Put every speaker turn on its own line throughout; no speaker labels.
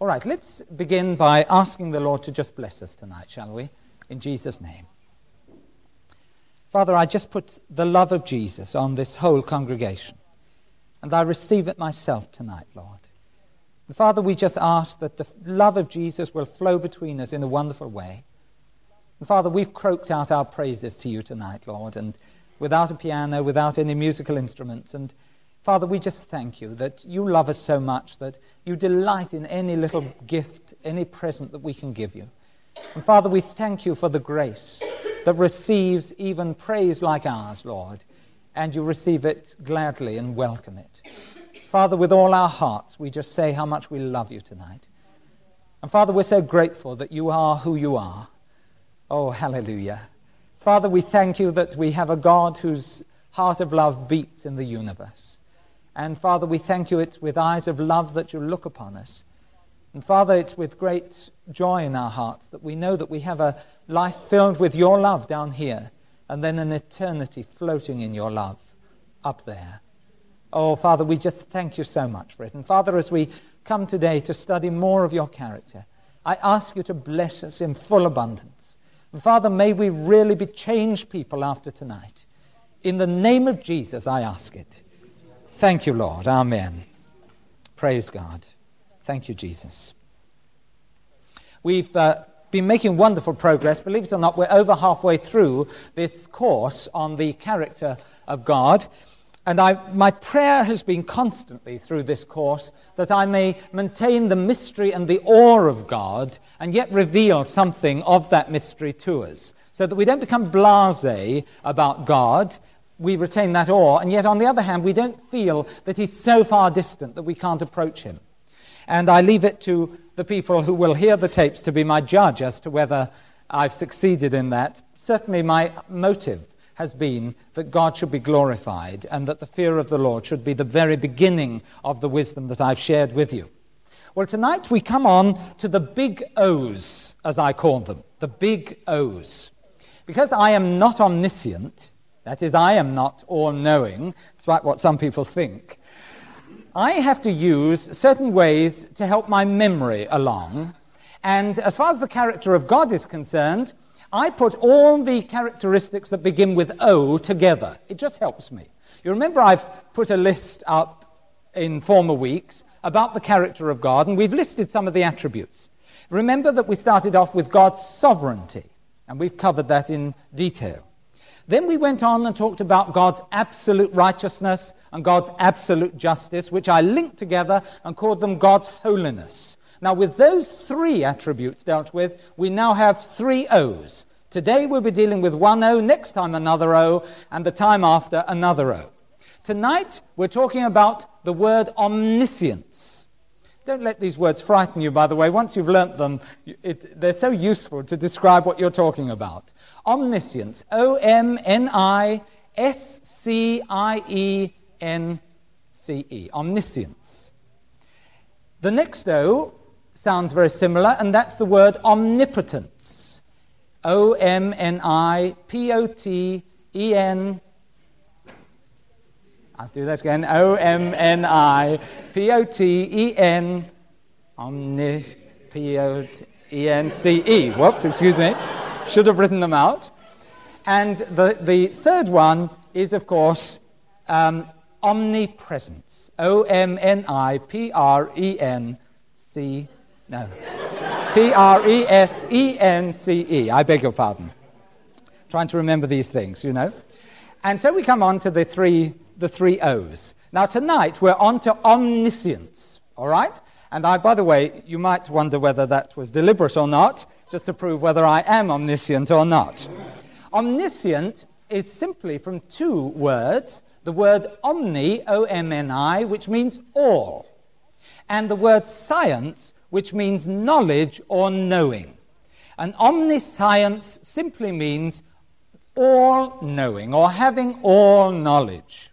All right, let's begin by asking the Lord to just bless us tonight, shall we? In Jesus' name. Father, I just put the love of Jesus on this whole congregation, and I receive it myself tonight, Lord. And Father, we just ask that the love of Jesus will flow between us in a wonderful way. And Father, we've croaked out our praises to you tonight, Lord, and without a piano, without any musical instruments, and Father, we just thank you that you love us so much that you delight in any little gift, any present that we can give you. And Father, we thank you for the grace that receives even praise like ours, Lord, and you receive it gladly and welcome it. Father, with all our hearts, we just say how much we love you tonight. And Father, we're so grateful that you are who you are. Oh, hallelujah. Father, we thank you that we have a God whose heart of love beats in the universe. And Father, we thank you it's with eyes of love that you look upon us. And Father, it's with great joy in our hearts that we know that we have a life filled with your love down here, and then an eternity floating in your love up there. Oh, Father, we just thank you so much for it. And Father, as we come today to study more of your character, I ask you to bless us in full abundance. And Father, may we really be changed people after tonight. In the name of Jesus, I ask it. Thank you, Lord. Amen. Praise God. Thank you, Jesus. We've uh, been making wonderful progress. Believe it or not, we're over halfway through this course on the character of God. And I, my prayer has been constantly through this course that I may maintain the mystery and the awe of God and yet reveal something of that mystery to us. So that we don't become blase about God we retain that awe, and yet on the other hand, we don't feel that he's so far distant that we can't approach him. And I leave it to the people who will hear the tapes to be my judge as to whether I've succeeded in that. Certainly, my motive has been that God should be glorified and that the fear of the Lord should be the very beginning of the wisdom that I've shared with you. Well, tonight we come on to the big O's, as I call them, the big O's. Because I am not omniscient, that is, I am not all knowing, despite what some people think. I have to use certain ways to help my memory along. And as far as the character of God is concerned, I put all the characteristics that begin with O together. It just helps me. You remember I've put a list up in former weeks about the character of God, and we've listed some of the attributes. Remember that we started off with God's sovereignty, and we've covered that in detail. Then we went on and talked about God's absolute righteousness and God's absolute justice, which I linked together and called them God's holiness. Now, with those three attributes dealt with, we now have three O's. Today we'll be dealing with one O, next time another O, and the time after another O. Tonight we're talking about the word omniscience. Don't let these words frighten you, by the way. Once you've learnt them, it, they're so useful to describe what you're talking about. Omniscience. O M N I S C I E N C E. Omniscience. The next O sounds very similar, and that's the word omnipotence. O M N I P O T E N I'll do that again. O M N I P O T E N Omni P O T E N C E. Whoops, excuse me. Should have written them out. And the, the third one is, of course, um, omnipresence. O M N I P R E N C. No. P R E S E N C E. I beg your pardon. Trying to remember these things, you know. And so we come on to the three the three O's. Now, tonight we're on to omniscience, all right? And I, by the way, you might wonder whether that was deliberate or not, just to prove whether I am omniscient or not. Omniscient is simply from two words the word omni, O M N I, which means all, and the word science, which means knowledge or knowing. And omniscience simply means all knowing or having all knowledge.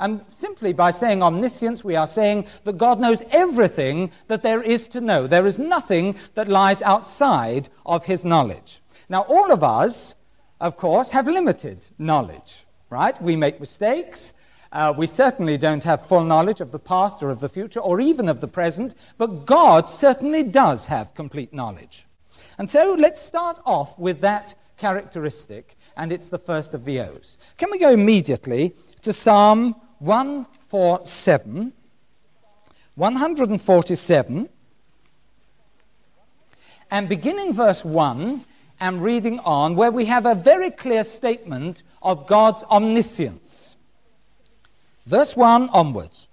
And simply by saying omniscience, we are saying that God knows everything that there is to know. There is nothing that lies outside of his knowledge. Now, all of us, of course, have limited knowledge, right? We make mistakes. Uh, we certainly don't have full knowledge of the past or of the future or even of the present, but God certainly does have complete knowledge. And so let's start off with that characteristic, and it's the first of the O's. Can we go immediately to Psalm 147? 147, and beginning verse 1 and reading on, where we have a very clear statement of God's omniscience. Verse 1 onwards.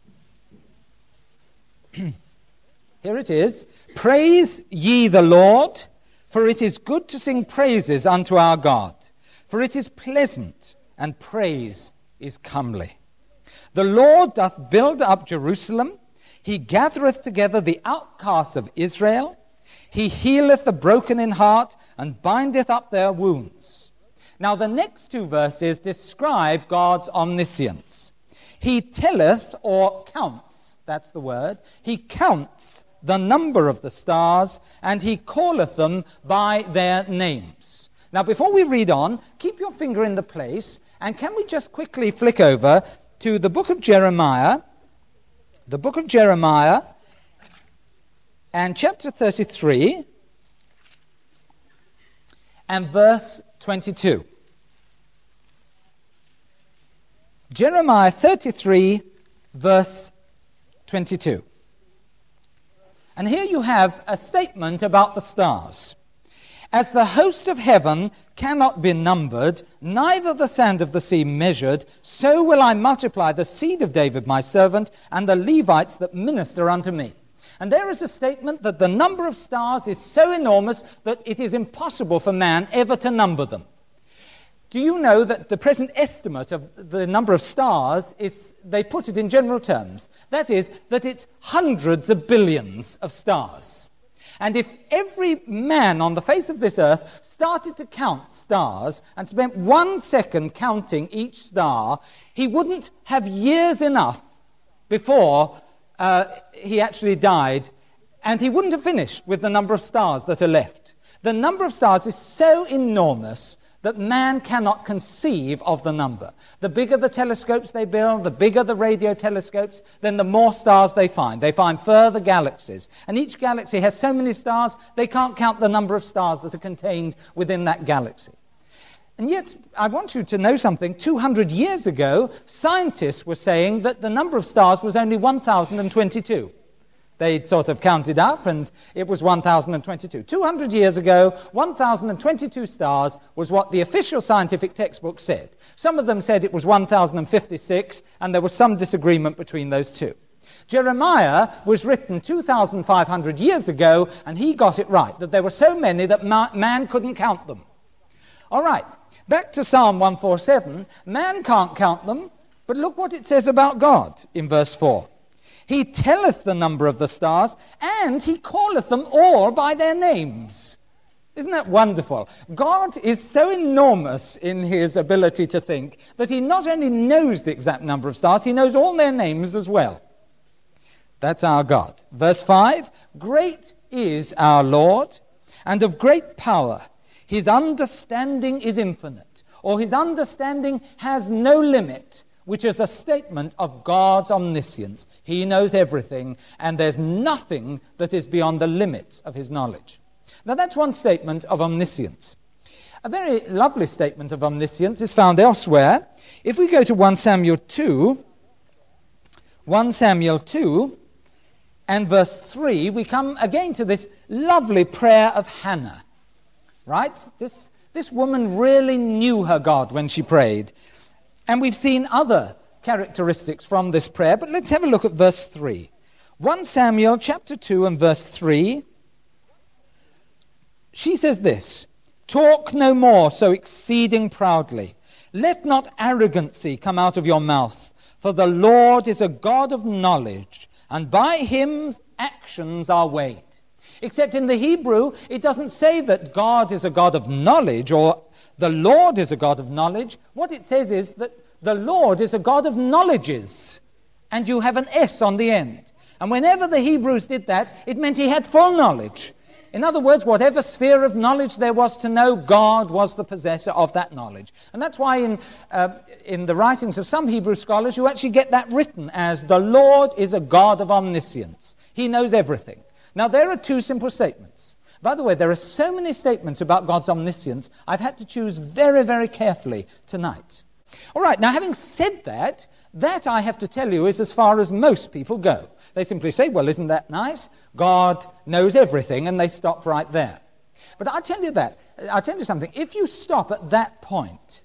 Here it is Praise ye the Lord, for it is good to sing praises unto our God, for it is pleasant, and praise is comely. The Lord doth build up Jerusalem, he gathereth together the outcasts of Israel. He healeth the broken in heart and bindeth up their wounds. Now, the next two verses describe God's omniscience. He telleth or counts, that's the word, he counts the number of the stars, and he calleth them by their names. Now, before we read on, keep your finger in the place, and can we just quickly flick over to the book of Jeremiah, the book of Jeremiah, and chapter 33 and verse 22. Jeremiah 33, verse 22. And here you have a statement about the stars. As the host of heaven cannot be numbered, neither the sand of the sea measured, so will I multiply the seed of David my servant and the Levites that minister unto me. And there is a statement that the number of stars is so enormous that it is impossible for man ever to number them. Do you know that the present estimate of the number of stars is, they put it in general terms. That is, that it's hundreds of billions of stars. And if every man on the face of this earth started to count stars and spent one second counting each star, he wouldn't have years enough before uh, he actually died, and he wouldn't have finished with the number of stars that are left. The number of stars is so enormous that man cannot conceive of the number. The bigger the telescopes they build, the bigger the radio telescopes, then the more stars they find. They find further galaxies. And each galaxy has so many stars, they can't count the number of stars that are contained within that galaxy. And yet, I want you to know something. 200 years ago, scientists were saying that the number of stars was only 1,022. They'd sort of counted up, and it was 1,022. 200 years ago, 1,022 stars was what the official scientific textbook said. Some of them said it was 1,056, and there was some disagreement between those two. Jeremiah was written 2,500 years ago, and he got it right, that there were so many that man couldn't count them. All right, Back to Psalm 147, man can't count them, but look what it says about God in verse 4. He telleth the number of the stars, and he calleth them all by their names. Isn't that wonderful? God is so enormous in his ability to think that he not only knows the exact number of stars, he knows all their names as well. That's our God. Verse 5 Great is our Lord, and of great power. His understanding is infinite, or his understanding has no limit, which is a statement of God's omniscience. He knows everything, and there's nothing that is beyond the limits of his knowledge. Now, that's one statement of omniscience. A very lovely statement of omniscience is found elsewhere. If we go to 1 Samuel 2, 1 Samuel 2, and verse 3, we come again to this lovely prayer of Hannah. Right? This, this woman really knew her God when she prayed. And we've seen other characteristics from this prayer, but let's have a look at verse 3. 1 Samuel chapter 2 and verse 3. She says this Talk no more so exceeding proudly. Let not arrogancy come out of your mouth, for the Lord is a God of knowledge, and by him actions are weighed. Except in the Hebrew, it doesn't say that God is a God of knowledge or the Lord is a God of knowledge. What it says is that the Lord is a God of knowledges. And you have an S on the end. And whenever the Hebrews did that, it meant he had full knowledge. In other words, whatever sphere of knowledge there was to know, God was the possessor of that knowledge. And that's why in, uh, in the writings of some Hebrew scholars, you actually get that written as the Lord is a God of omniscience. He knows everything. Now, there are two simple statements. By the way, there are so many statements about God's omniscience, I've had to choose very, very carefully tonight. All right, now having said that, that I have to tell you is as far as most people go. They simply say, well, isn't that nice? God knows everything, and they stop right there. But I'll tell you that. I'll tell you something. If you stop at that point,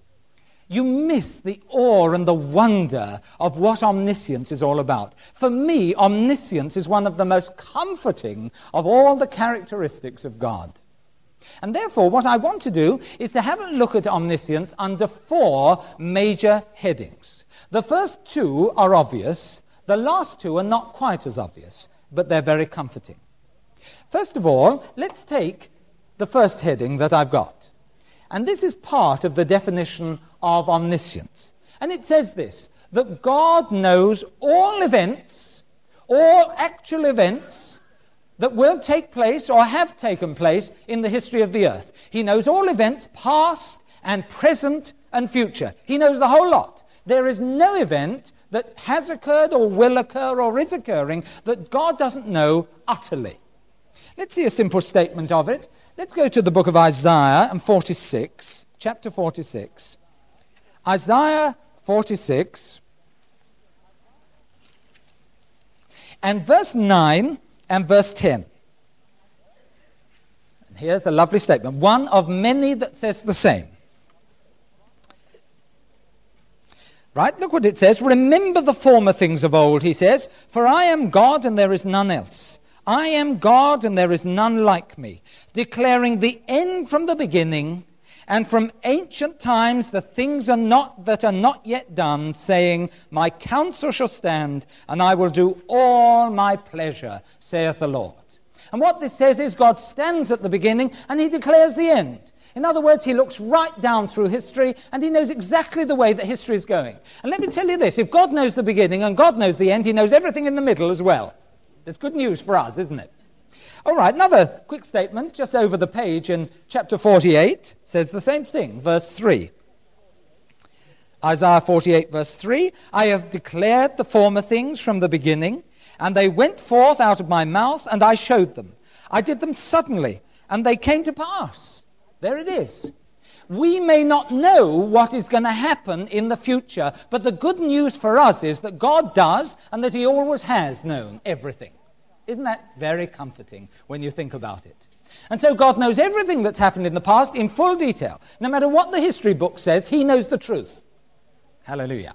you miss the awe and the wonder of what omniscience is all about. For me, omniscience is one of the most comforting of all the characteristics of God. And therefore, what I want to do is to have a look at omniscience under four major headings. The first two are obvious, the last two are not quite as obvious, but they're very comforting. First of all, let's take the first heading that I've got. And this is part of the definition of omniscience. And it says this that God knows all events, all actual events that will take place or have taken place in the history of the earth. He knows all events, past and present and future. He knows the whole lot. There is no event that has occurred or will occur or is occurring that God doesn't know utterly. Let's see a simple statement of it. Let's go to the book of Isaiah and 46, chapter 46. Isaiah 46 and verse 9 and verse 10. And here's a lovely statement, one of many that says the same. Right? Look what it says. Remember the former things of old, he says, for I am God and there is none else. I am God and there is none like me, declaring the end from the beginning and from ancient times the things are not that are not yet done, saying, My counsel shall stand, and I will do all my pleasure, saith the Lord. And what this says is God stands at the beginning and he declares the end. In other words, he looks right down through history and he knows exactly the way that history is going. And let me tell you this if God knows the beginning and God knows the end, he knows everything in the middle as well. That's good news for us, isn't it? All right, another quick statement just over the page in chapter 48 says the same thing, verse 3. Isaiah 48, verse 3 I have declared the former things from the beginning, and they went forth out of my mouth, and I showed them. I did them suddenly, and they came to pass. There it is. We may not know what is going to happen in the future, but the good news for us is that God does and that He always has known everything. Isn't that very comforting when you think about it? And so God knows everything that's happened in the past in full detail. No matter what the history book says, He knows the truth. Hallelujah.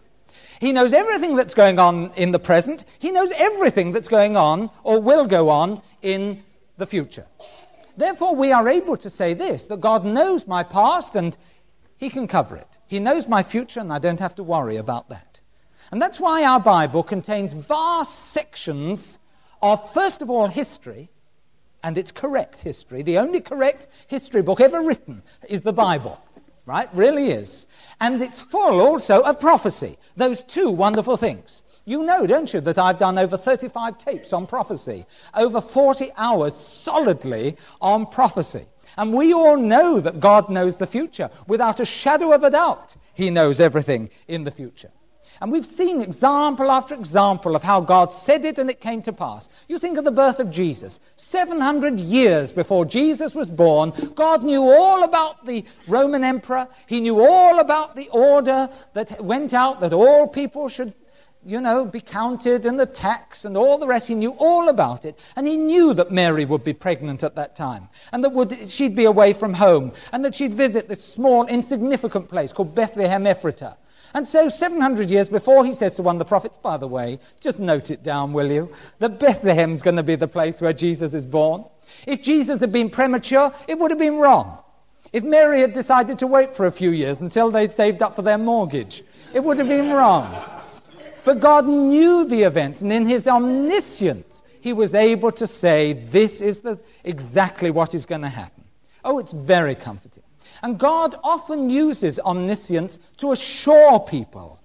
He knows everything that's going on in the present. He knows everything that's going on or will go on in the future. Therefore, we are able to say this that God knows my past and He can cover it. He knows my future, and I don't have to worry about that. And that's why our Bible contains vast sections of, first of all, history, and it's correct history. The only correct history book ever written is the Bible, right? Really is. And it's full also of prophecy, those two wonderful things. You know, don't you, that I've done over 35 tapes on prophecy, over 40 hours solidly on prophecy. And we all know that God knows the future. Without a shadow of a doubt, He knows everything in the future. And we've seen example after example of how God said it and it came to pass. You think of the birth of Jesus. 700 years before Jesus was born, God knew all about the Roman emperor. He knew all about the order that went out that all people should you know, be counted and the tax and all the rest. He knew all about it. And he knew that Mary would be pregnant at that time and that would, she'd be away from home and that she'd visit this small, insignificant place called Bethlehem Ephratah. And so, 700 years before, he says to one of the prophets, by the way, just note it down, will you? That Bethlehem's going to be the place where Jesus is born. If Jesus had been premature, it would have been wrong. If Mary had decided to wait for a few years until they'd saved up for their mortgage, it would have been wrong. But God knew the events, and in his omniscience, he was able to say, This is the, exactly what is going to happen. Oh, it's very comforting. And God often uses omniscience to assure people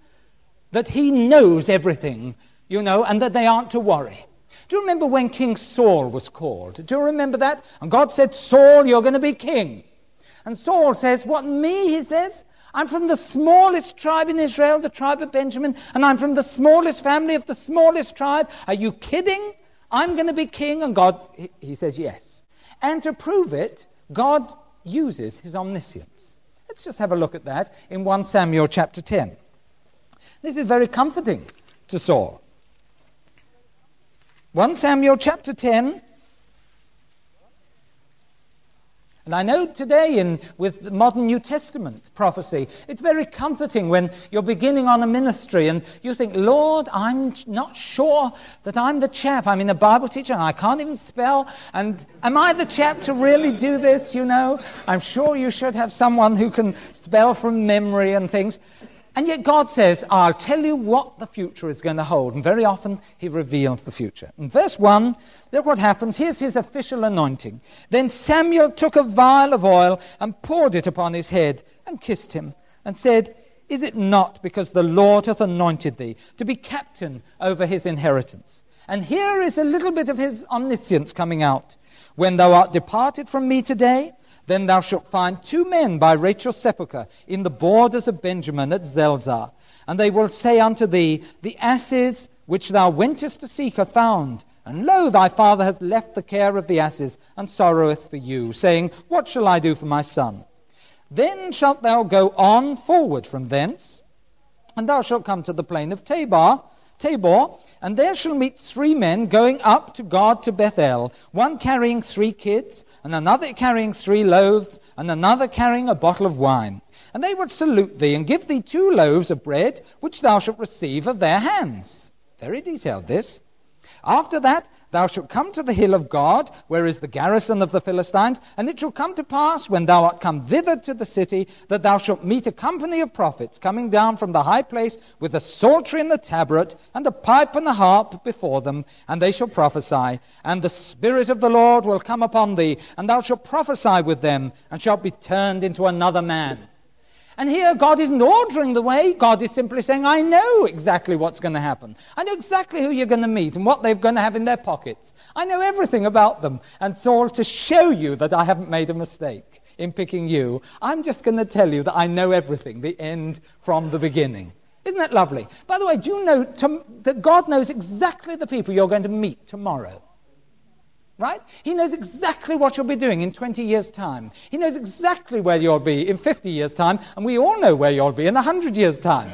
that he knows everything, you know, and that they aren't to worry. Do you remember when King Saul was called? Do you remember that? And God said, Saul, you're going to be king. And Saul says, What, me? He says, I'm from the smallest tribe in Israel, the tribe of Benjamin, and I'm from the smallest family of the smallest tribe. Are you kidding? I'm going to be king? And God, he says, Yes. And to prove it, God uses his omniscience. Let's just have a look at that in 1 Samuel chapter 10. This is very comforting to Saul. 1 Samuel chapter 10 And I know today, in, with modern New Testament prophecy, it's very comforting when you're beginning on a ministry and you think, Lord, I'm not sure that I'm the chap. I mean, a Bible teacher and I can't even spell. And am I the chap to really do this? You know, I'm sure you should have someone who can spell from memory and things. And yet God says, I'll tell you what the future is going to hold. And very often he reveals the future. In verse 1, look what happens. Here's his official anointing. Then Samuel took a vial of oil and poured it upon his head and kissed him and said, Is it not because the Lord hath anointed thee to be captain over his inheritance? And here is a little bit of his omniscience coming out. When thou art departed from me today, then thou shalt find two men by Rachel's sepulchre in the borders of Benjamin at Zelzah. And they will say unto thee, The asses which thou wentest to seek are found. And lo, thy father hath left the care of the asses, and sorroweth for you, saying, What shall I do for my son? Then shalt thou go on forward from thence, and thou shalt come to the plain of Tabor, Tabor, and there shall meet three men going up to God to Bethel, one carrying three kids, and another carrying three loaves, and another carrying a bottle of wine. And they would salute thee, and give thee two loaves of bread, which thou shalt receive of their hands. Very detailed, this. After that, thou shalt come to the hill of God, where is the garrison of the Philistines, and it shall come to pass, when thou art come thither to the city, that thou shalt meet a company of prophets coming down from the high place with a psaltery and the tabret, and a pipe and a harp before them, and they shall prophesy. And the Spirit of the Lord will come upon thee, and thou shalt prophesy with them, and shalt be turned into another man. And here, God isn't ordering the way. God is simply saying, I know exactly what's going to happen. I know exactly who you're going to meet and what they're going to have in their pockets. I know everything about them. And so, to show you that I haven't made a mistake in picking you, I'm just going to tell you that I know everything, the end from the beginning. Isn't that lovely? By the way, do you know to, that God knows exactly the people you're going to meet tomorrow? Right? He knows exactly what you'll be doing in 20 years' time. He knows exactly where you'll be in 50 years' time, and we all know where you'll be in 100 years' time.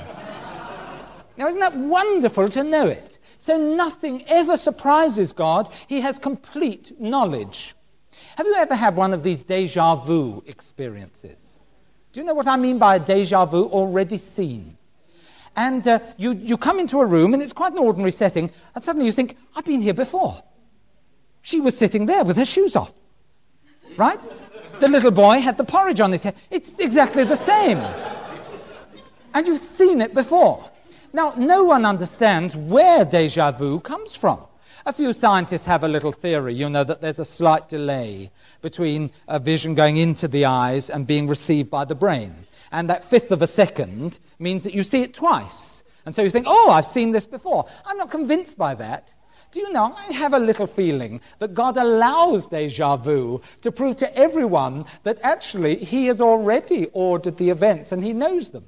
now, isn't that wonderful to know it? So nothing ever surprises God. He has complete knowledge. Have you ever had one of these deja vu experiences? Do you know what I mean by a deja vu? Already seen. And uh, you, you come into a room, and it's quite an ordinary setting, and suddenly you think, I've been here before. She was sitting there with her shoes off. Right? The little boy had the porridge on his head. It's exactly the same. And you've seen it before. Now, no one understands where deja vu comes from. A few scientists have a little theory, you know, that there's a slight delay between a vision going into the eyes and being received by the brain. And that fifth of a second means that you see it twice. And so you think, oh, I've seen this before. I'm not convinced by that. Do you know, I have a little feeling that God allows deja vu to prove to everyone that actually He has already ordered the events and He knows them.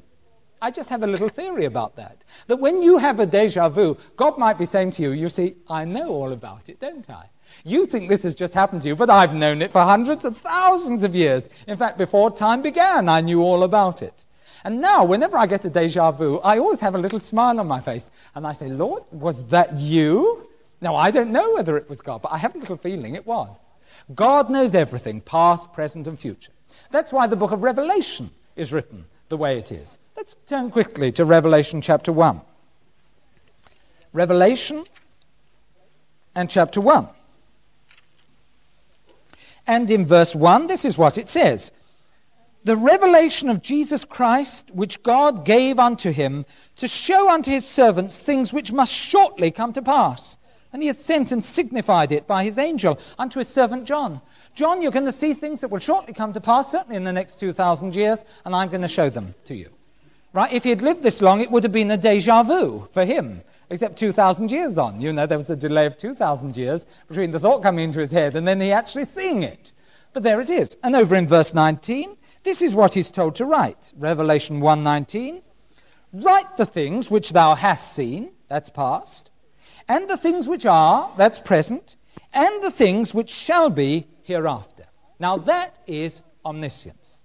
I just have a little theory about that. That when you have a deja vu, God might be saying to you, You see, I know all about it, don't I? You think this has just happened to you, but I've known it for hundreds of thousands of years. In fact, before time began, I knew all about it. And now, whenever I get a deja vu, I always have a little smile on my face. And I say, Lord, was that you? Now, I don't know whether it was God, but I have a little feeling it was. God knows everything, past, present, and future. That's why the book of Revelation is written the way it is. Let's turn quickly to Revelation chapter 1. Revelation and chapter 1. And in verse 1, this is what it says The revelation of Jesus Christ, which God gave unto him to show unto his servants things which must shortly come to pass. And he had sent and signified it by his angel unto his servant John. John, you're going to see things that will shortly come to pass, certainly in the next 2,000 years, and I'm going to show them to you. Right? If he had lived this long, it would have been a deja vu for him. except 2,000 years on. You know, there was a delay of 2,000 years between the thought coming into his head and then he actually seeing it. But there it is. And over in verse 19, this is what he's told to write. Revelation 1:19. Write the things which thou hast seen, that's past, and the things which are, that's present, and the things which shall be hereafter. Now that is omniscience.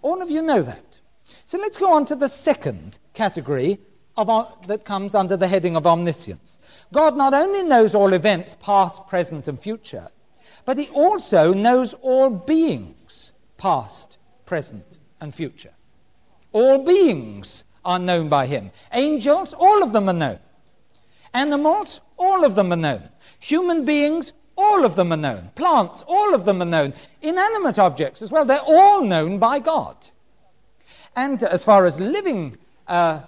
All of you know that. So let's go on to the second category of, that comes under the heading of omniscience. God not only knows all events, past, present, and future, but he also knows all beings, past, present, and future. All beings are known by him. Angels, all of them are known. Animals, all of them are known. Human beings, all of them are known. Plants, all of them are known. Inanimate objects as well, they're all known by God. And as far as living uh,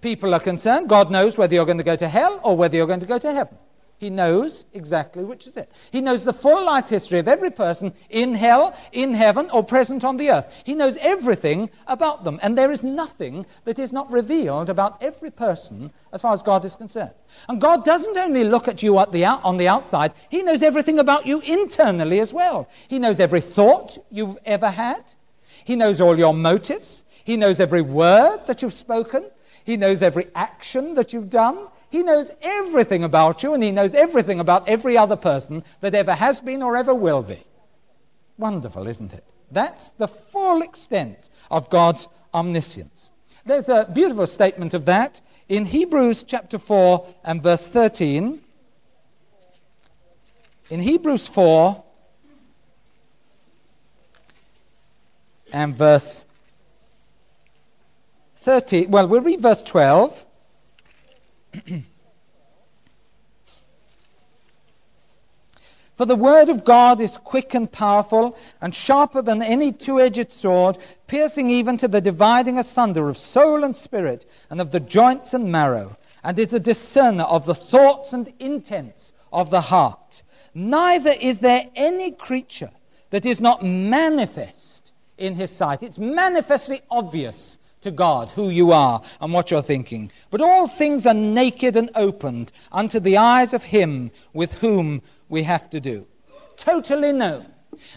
people are concerned, God knows whether you're going to go to hell or whether you're going to go to heaven. He knows exactly which is it. He knows the full life history of every person in hell, in heaven, or present on the earth. He knows everything about them. And there is nothing that is not revealed about every person as far as God is concerned. And God doesn't only look at you at the on the outside, He knows everything about you internally as well. He knows every thought you've ever had. He knows all your motives. He knows every word that you've spoken. He knows every action that you've done. He knows everything about you, and he knows everything about every other person that ever has been or ever will be. Wonderful, isn't it? That's the full extent of God's omniscience. There's a beautiful statement of that in Hebrews chapter 4 and verse 13. In Hebrews 4 and verse 30, well, we'll read verse 12. For the word of God is quick and powerful, and sharper than any two edged sword, piercing even to the dividing asunder of soul and spirit, and of the joints and marrow, and is a discerner of the thoughts and intents of the heart. Neither is there any creature that is not manifest in his sight. It's manifestly obvious to God who you are and what you're thinking. But all things are naked and opened unto the eyes of Him with whom we have to do. Totally known.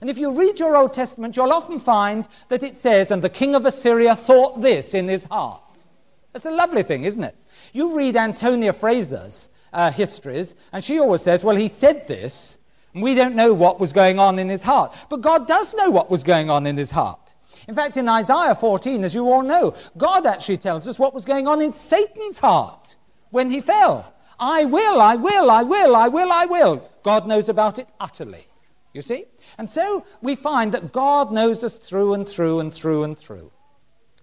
And if you read your Old Testament, you'll often find that it says, and the king of Assyria thought this in his heart. That's a lovely thing, isn't it? You read Antonia Fraser's uh, histories, and she always says, well, he said this, and we don't know what was going on in his heart. But God does know what was going on in his heart. In fact, in Isaiah 14, as you all know, God actually tells us what was going on in Satan's heart when he fell. I will, I will, I will, I will, I will. God knows about it utterly. You see? And so we find that God knows us through and through and through and through.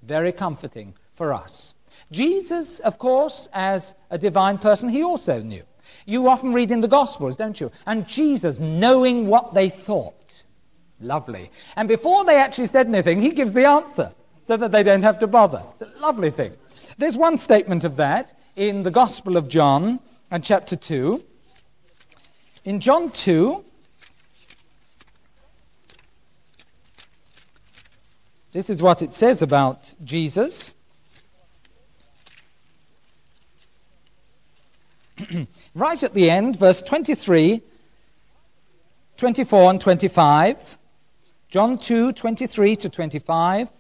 Very comforting for us. Jesus, of course, as a divine person, he also knew. You often read in the Gospels, don't you? And Jesus, knowing what they thought, Lovely. And before they actually said anything, he gives the answer so that they don't have to bother. It's a lovely thing. There's one statement of that in the Gospel of John and chapter 2. In John 2, this is what it says about Jesus. right at the end, verse 23, 24, and 25. John 2 23 to 25.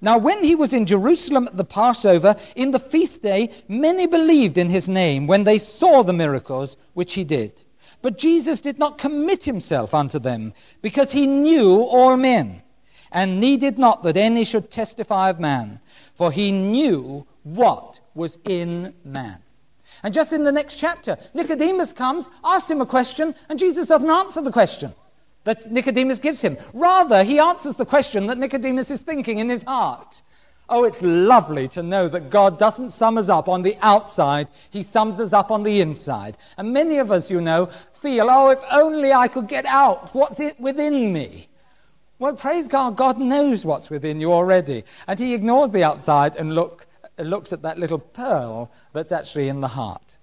Now, when he was in Jerusalem at the Passover, in the feast day, many believed in his name when they saw the miracles which he did. But Jesus did not commit himself unto them, because he knew all men, and needed not that any should testify of man, for he knew what was in man. And just in the next chapter, Nicodemus comes, asks him a question, and Jesus doesn't answer the question that Nicodemus gives him. Rather, he answers the question that Nicodemus is thinking in his heart. Oh, it's lovely to know that God doesn't sum us up on the outside, He sums us up on the inside. And many of us, you know, feel, oh, if only I could get out. What's it within me? Well, praise God, God knows what's within you already. And He ignores the outside and look, looks at that little pearl that's actually in the heart.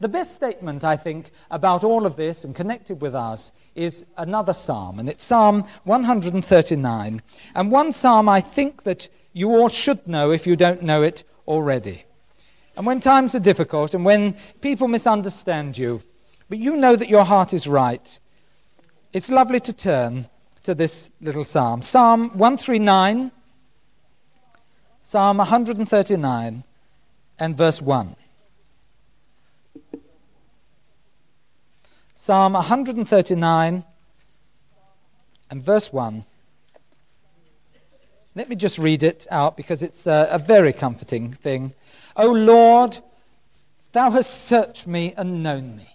The best statement, I think, about all of this and connected with us is another psalm, and it's Psalm 139. And one psalm I think that you all should know if you don't know it already. and when times are difficult and when people misunderstand you, but you know that your heart is right, it's lovely to turn to this little psalm. Psalm 139, Psalm 139, and verse 1. Psalm 139 and verse 1. Let me just read it out because it's a, a very comforting thing. O Lord, thou hast searched me and known me.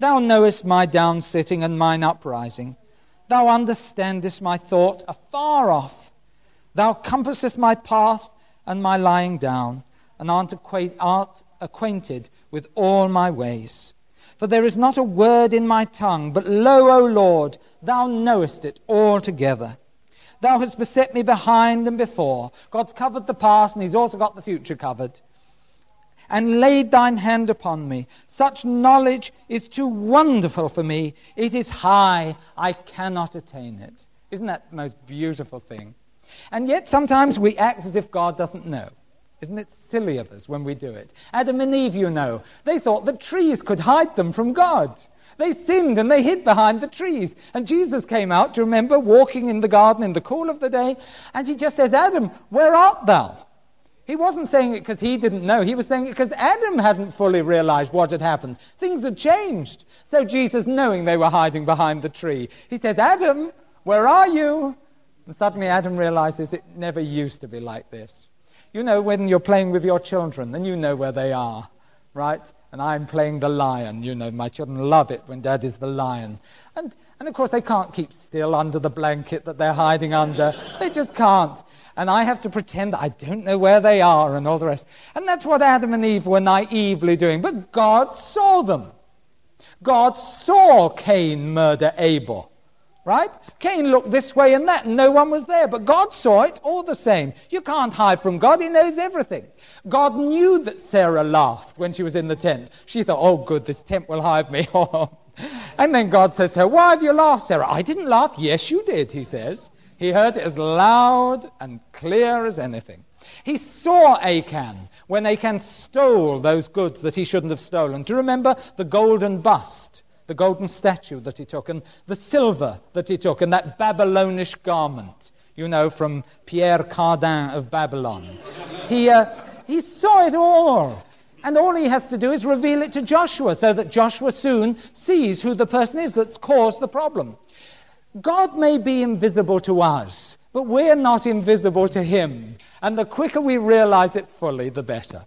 Thou knowest my down sitting and mine uprising. Thou understandest my thought afar off. Thou compassest my path and my lying down, and art, art acquainted with all my ways. For there is not a word in my tongue, but lo, O Lord, thou knowest it altogether. Thou hast beset me behind and before. God's covered the past, and He's also got the future covered. And laid thine hand upon me. Such knowledge is too wonderful for me. It is high. I cannot attain it. Isn't that the most beautiful thing? And yet sometimes we act as if God doesn't know. Isn't it silly of us when we do it? Adam and Eve, you know, they thought that trees could hide them from God. They sinned and they hid behind the trees. And Jesus came out, do you remember, walking in the garden in the cool of the day? And he just says, Adam, where art thou? He wasn't saying it because he didn't know. He was saying it because Adam hadn't fully realized what had happened. Things had changed. So Jesus, knowing they were hiding behind the tree, he says, Adam, where are you? And suddenly Adam realizes it never used to be like this. You know, when you're playing with your children, then you know where they are, right? and I'm playing the lion. You know, my children love it when dad is the lion. And, and of course, they can't keep still under the blanket that they're hiding under. they just can't. And I have to pretend I don't know where they are and all the rest. And that's what Adam and Eve were naively doing. But God saw them. God saw Cain murder Abel. Right? Cain looked this way and that, and no one was there. But God saw it all the same. You can't hide from God, He knows everything. God knew that Sarah laughed when she was in the tent. She thought, oh, good, this tent will hide me. and then God says to her, Why have you laughed, Sarah? I didn't laugh. Yes, you did, he says. He heard it as loud and clear as anything. He saw Achan when Achan stole those goods that he shouldn't have stolen. Do you remember the golden bust? The golden statue that he took, and the silver that he took, and that Babylonish garment, you know, from Pierre Cardin of Babylon. he, uh, he saw it all. And all he has to do is reveal it to Joshua so that Joshua soon sees who the person is that's caused the problem. God may be invisible to us, but we're not invisible to him. And the quicker we realize it fully, the better.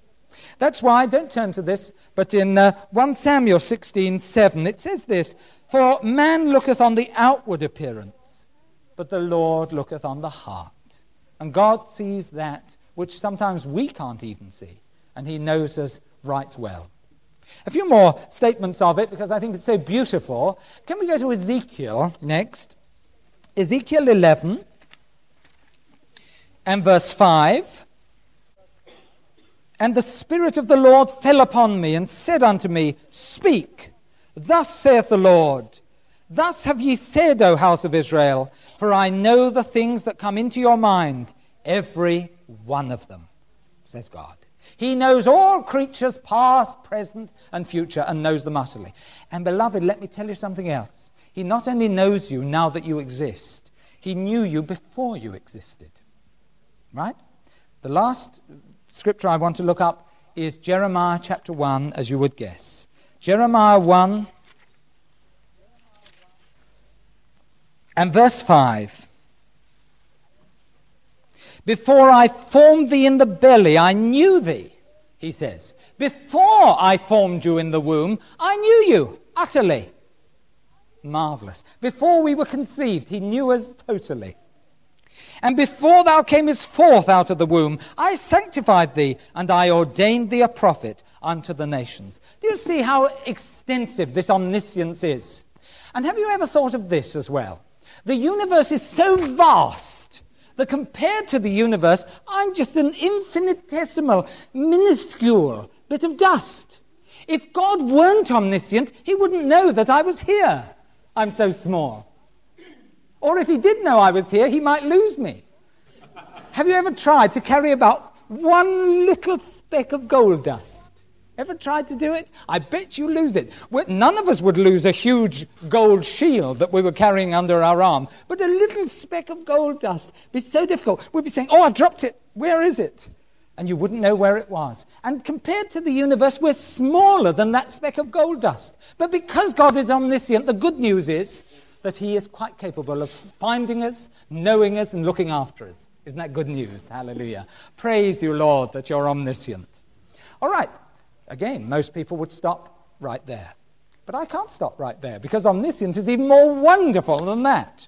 That's why, don't turn to this, but in uh, 1 Samuel 16 7, it says this For man looketh on the outward appearance, but the Lord looketh on the heart. And God sees that which sometimes we can't even see, and He knows us right well. A few more statements of it because I think it's so beautiful. Can we go to Ezekiel next? Ezekiel 11 and verse 5. And the Spirit of the Lord fell upon me and said unto me, Speak, thus saith the Lord. Thus have ye said, O house of Israel, for I know the things that come into your mind, every one of them, says God. He knows all creatures, past, present, and future, and knows them utterly. And beloved, let me tell you something else. He not only knows you now that you exist, he knew you before you existed. Right? The last scripture I want to look up is Jeremiah chapter 1, as you would guess. Jeremiah 1 and verse 5. Before I formed thee in the belly, I knew thee, he says. Before I formed you in the womb, I knew you utterly. Marvelous. Before we were conceived, he knew us totally. And before thou camest forth out of the womb, I sanctified thee, and I ordained thee a prophet unto the nations. Do you see how extensive this omniscience is? And have you ever thought of this as well? The universe is so vast that compared to the universe, I'm just an infinitesimal, minuscule bit of dust. If God weren't omniscient, he wouldn't know that I was here. I'm so small. Or if he did know I was here, he might lose me. Have you ever tried to carry about one little speck of gold dust. Ever tried to do it? I bet you lose it. None of us would lose a huge gold shield that we were carrying under our arm, but a little speck of gold dust be so difficult. We'd be saying, "Oh, I've dropped it. Where is it?" And you wouldn't know where it was. And compared to the universe, we're smaller than that speck of gold dust. But because God is omniscient, the good news is that He is quite capable of finding us, knowing us, and looking after us. Isn't that good news? Hallelujah. Praise you, Lord, that you're omniscient. All right. Again, most people would stop right there. But I can't stop right there because omniscience is even more wonderful than that.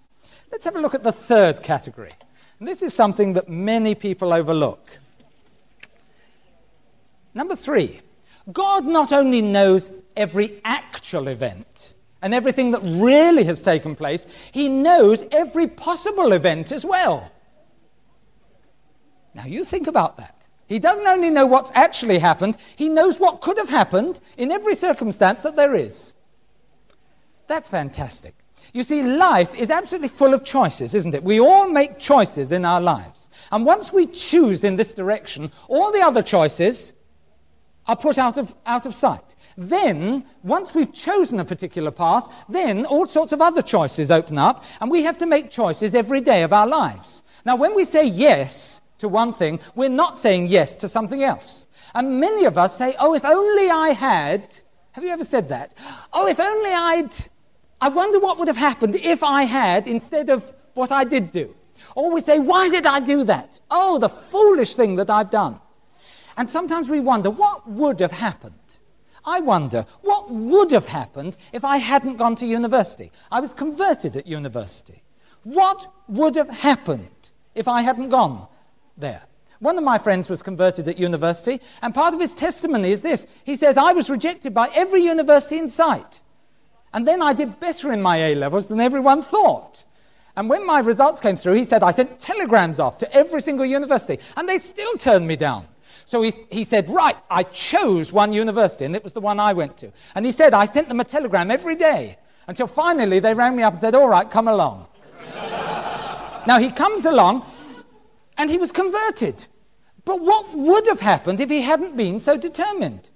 Let's have a look at the third category. And this is something that many people overlook. Number three, God not only knows every actual event and everything that really has taken place, He knows every possible event as well. Now, you think about that. He doesn't only know what's actually happened, he knows what could have happened in every circumstance that there is. That's fantastic. You see, life is absolutely full of choices, isn't it? We all make choices in our lives. And once we choose in this direction, all the other choices are put out of, out of sight. Then, once we've chosen a particular path, then all sorts of other choices open up, and we have to make choices every day of our lives. Now, when we say yes, to one thing, we're not saying yes to something else. And many of us say, oh, if only I had. Have you ever said that? Oh, if only I'd. I wonder what would have happened if I had instead of what I did do. Or we say, why did I do that? Oh, the foolish thing that I've done. And sometimes we wonder, what would have happened? I wonder, what would have happened if I hadn't gone to university? I was converted at university. What would have happened if I hadn't gone there. One of my friends was converted at university, and part of his testimony is this. He says, I was rejected by every university in sight. And then I did better in my A levels than everyone thought. And when my results came through, he said, I sent telegrams off to every single university, and they still turned me down. So he, he said, Right, I chose one university, and it was the one I went to. And he said, I sent them a telegram every day until finally they rang me up and said, All right, come along. now he comes along, and he was converted. But what would have happened if he hadn't been so determined?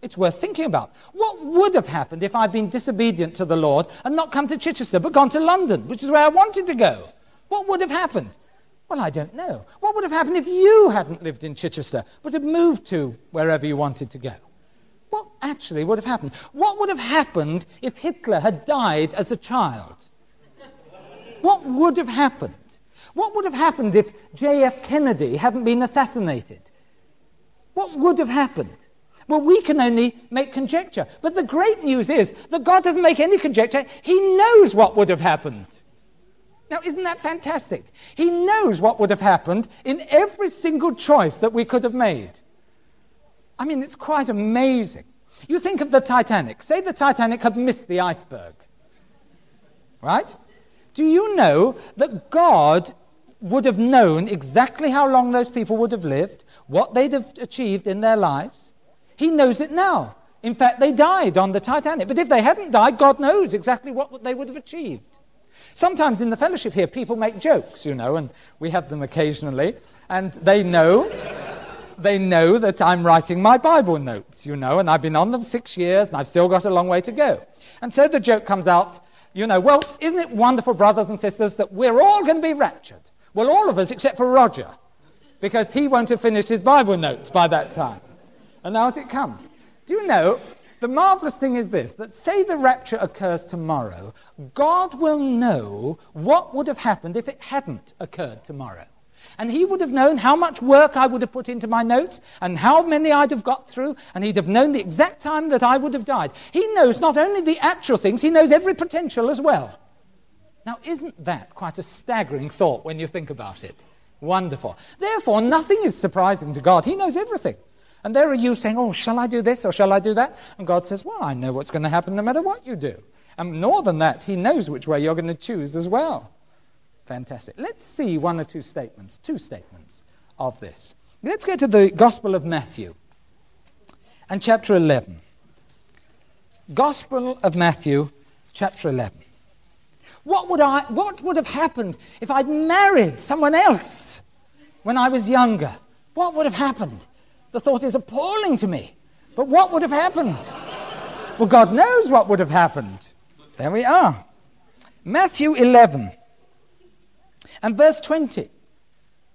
It's worth thinking about. What would have happened if I'd been disobedient to the Lord and not come to Chichester but gone to London, which is where I wanted to go? What would have happened? Well, I don't know. What would have happened if you hadn't lived in Chichester but had moved to wherever you wanted to go? What actually would have happened? What would have happened if Hitler had died as a child? What would have happened? What would have happened if J.F. Kennedy hadn't been assassinated? What would have happened? Well, we can only make conjecture. But the great news is that God doesn't make any conjecture. He knows what would have happened. Now, isn't that fantastic? He knows what would have happened in every single choice that we could have made. I mean, it's quite amazing. You think of the Titanic. Say the Titanic had missed the iceberg. Right? Do you know that God would have known exactly how long those people would have lived, what they'd have achieved in their lives. He knows it now. In fact, they died on the Titanic. But if they hadn't died, God knows exactly what they would have achieved. Sometimes in the fellowship here, people make jokes, you know, and we have them occasionally, and they know. They know that I'm writing my Bible notes, you know, and I've been on them six years and I've still got a long way to go. And so the joke comes out, you know, well, isn't it wonderful, brothers and sisters, that we're all going to be raptured? Well, all of us except for Roger, because he won't have finished his Bible notes by that time. And out it comes. Do you know, the marvelous thing is this that say the rapture occurs tomorrow, God will know what would have happened if it hadn't occurred tomorrow. And he would have known how much work I would have put into my notes and how many I'd have got through, and he'd have known the exact time that I would have died. He knows not only the actual things, he knows every potential as well. Now, isn't that quite a staggering thought when you think about it? Wonderful. Therefore, nothing is surprising to God. He knows everything. And there are you saying, Oh, shall I do this or shall I do that? And God says, Well, I know what's going to happen no matter what you do. And more than that, He knows which way you're going to choose as well. Fantastic. Let's see one or two statements, two statements of this. Let's go to the Gospel of Matthew and chapter 11. Gospel of Matthew, chapter 11. What would, I, what would have happened if I'd married someone else when I was younger? What would have happened? The thought is appalling to me. But what would have happened? Well, God knows what would have happened. There we are. Matthew 11 and verse 20.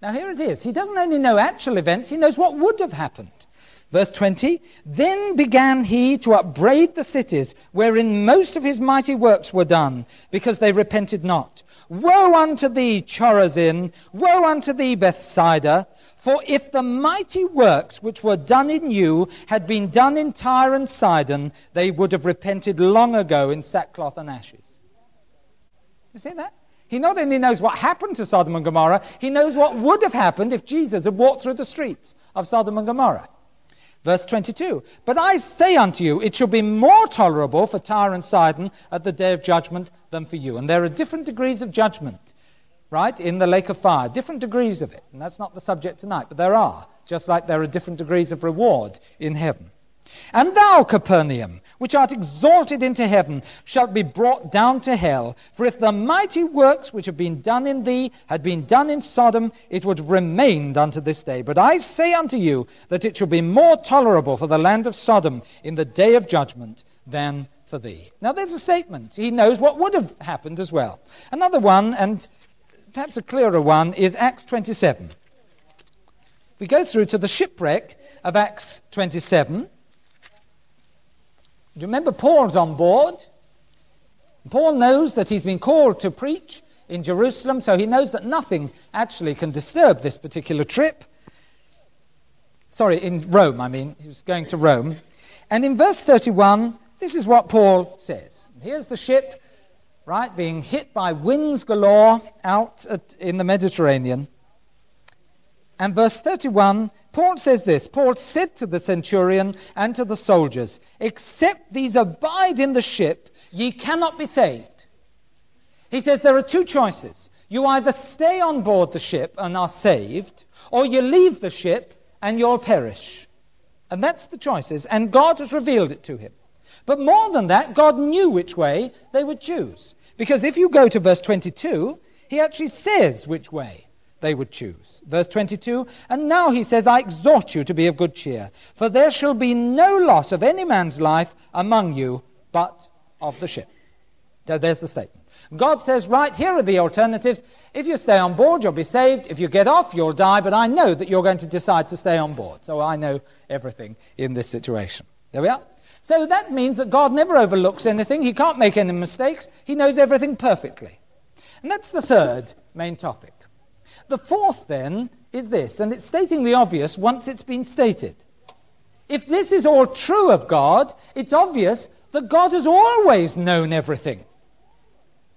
Now, here it is. He doesn't only know actual events, he knows what would have happened. Verse 20 Then began he to upbraid the cities wherein most of his mighty works were done, because they repented not. Woe unto thee, Chorazin! Woe unto thee, Bethsaida! For if the mighty works which were done in you had been done in Tyre and Sidon, they would have repented long ago in sackcloth and ashes. You see that? He not only knows what happened to Sodom and Gomorrah, he knows what would have happened if Jesus had walked through the streets of Sodom and Gomorrah. Verse 22 But I say unto you, it shall be more tolerable for Tyre and Sidon at the day of judgment than for you. And there are different degrees of judgment, right, in the lake of fire, different degrees of it. And that's not the subject tonight, but there are, just like there are different degrees of reward in heaven. And thou, Capernaum, which art exalted into heaven, shalt be brought down to hell. For if the mighty works which have been done in thee had been done in Sodom, it would have remained unto this day. But I say unto you that it shall be more tolerable for the land of Sodom in the day of judgment than for thee. Now there's a statement. He knows what would have happened as well. Another one, and perhaps a clearer one, is Acts 27. We go through to the shipwreck of Acts 27. Do you remember Paul's on board? Paul knows that he's been called to preach in Jerusalem, so he knows that nothing actually can disturb this particular trip. Sorry, in Rome, I mean. He was going to Rome. And in verse 31, this is what Paul says. Here's the ship, right, being hit by winds galore out at, in the Mediterranean. And verse 31 Paul says this Paul said to the centurion and to the soldiers, Except these abide in the ship, ye cannot be saved. He says there are two choices. You either stay on board the ship and are saved, or you leave the ship and you'll perish. And that's the choices, and God has revealed it to him. But more than that, God knew which way they would choose. Because if you go to verse 22, he actually says which way they would choose. Verse 22 And now he says, I exhort you to be of good cheer, for there shall be no loss of any man's life among you, but of the ship. So there's the statement. God says, right, here are the alternatives. If you stay on board, you'll be saved. If you get off, you'll die. But I know that you're going to decide to stay on board. So I know everything in this situation. There we are. So that means that God never overlooks anything. He can't make any mistakes. He knows everything perfectly. And that's the third main topic. The fourth, then, is this, and it's stating the obvious once it's been stated. If this is all true of God, it's obvious that God has always known everything.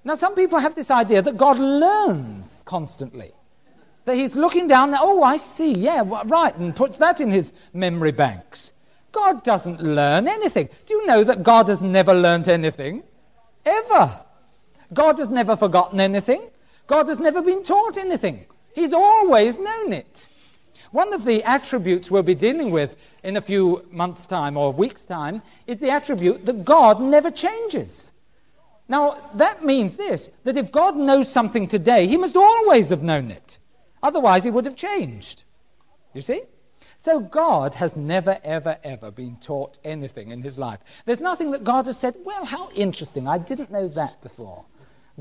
Now, some people have this idea that God learns constantly. That he's looking down, oh, I see, yeah, right, and puts that in his memory banks. God doesn't learn anything. Do you know that God has never learned anything? Ever. God has never forgotten anything. God has never been taught anything. He's always known it. One of the attributes we'll be dealing with in a few months' time or weeks' time is the attribute that God never changes. Now, that means this that if God knows something today, he must always have known it. Otherwise, he would have changed. You see? So, God has never, ever, ever been taught anything in his life. There's nothing that God has said, well, how interesting, I didn't know that before.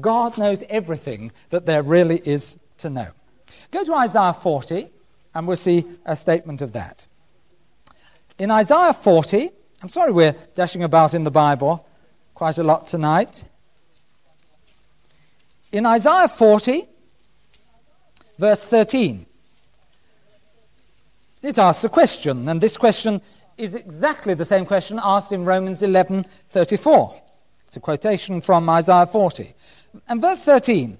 God knows everything that there really is to know. Go to Isaiah 40, and we'll see a statement of that. In Isaiah 40, I'm sorry we're dashing about in the Bible quite a lot tonight. In Isaiah 40, verse 13, it asks a question, and this question is exactly the same question asked in Romans 11:34. It's a quotation from Isaiah 40. And verse 13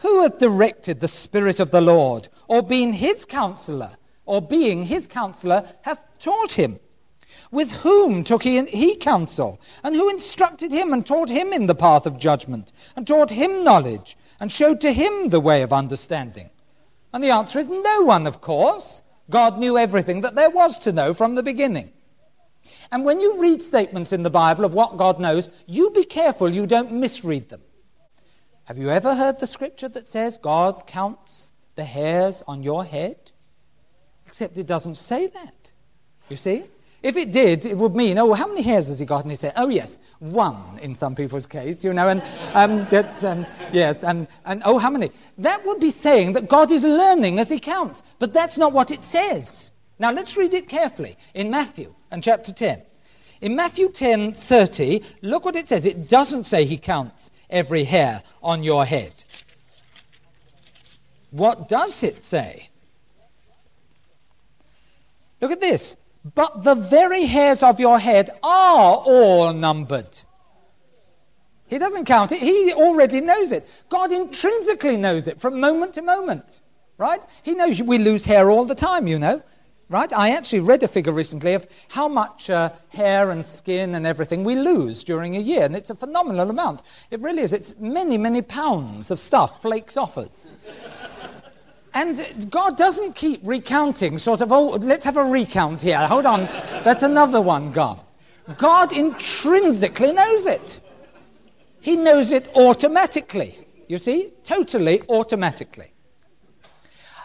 who hath directed the Spirit of the Lord, or been his counselor, or being his counselor, hath taught him? With whom took he, he counsel? And who instructed him and taught him in the path of judgment, and taught him knowledge, and showed to him the way of understanding? And the answer is no one, of course. God knew everything that there was to know from the beginning. And when you read statements in the Bible of what God knows, you be careful you don't misread them. Have you ever heard the scripture that says God counts the hairs on your head? Except it doesn't say that. You see? If it did, it would mean, oh, how many hairs has he got? And he said, oh, yes, one in some people's case, you know, and um, that's, um, yes, and, and oh, how many? That would be saying that God is learning as he counts. But that's not what it says. Now, let's read it carefully in Matthew and chapter 10. In Matthew 10 30, look what it says. It doesn't say he counts every hair on your head. What does it say? Look at this. But the very hairs of your head are all numbered. He doesn't count it, he already knows it. God intrinsically knows it from moment to moment, right? He knows we lose hair all the time, you know, right? I actually read a figure recently of how much uh, hair and skin and everything we lose during a year, and it's a phenomenal amount. It really is. It's many, many pounds of stuff flakes off us. And God doesn't keep recounting, sort of, oh, let's have a recount here. Hold on, that's another one God. God intrinsically knows it. He knows it automatically. You see? Totally automatically.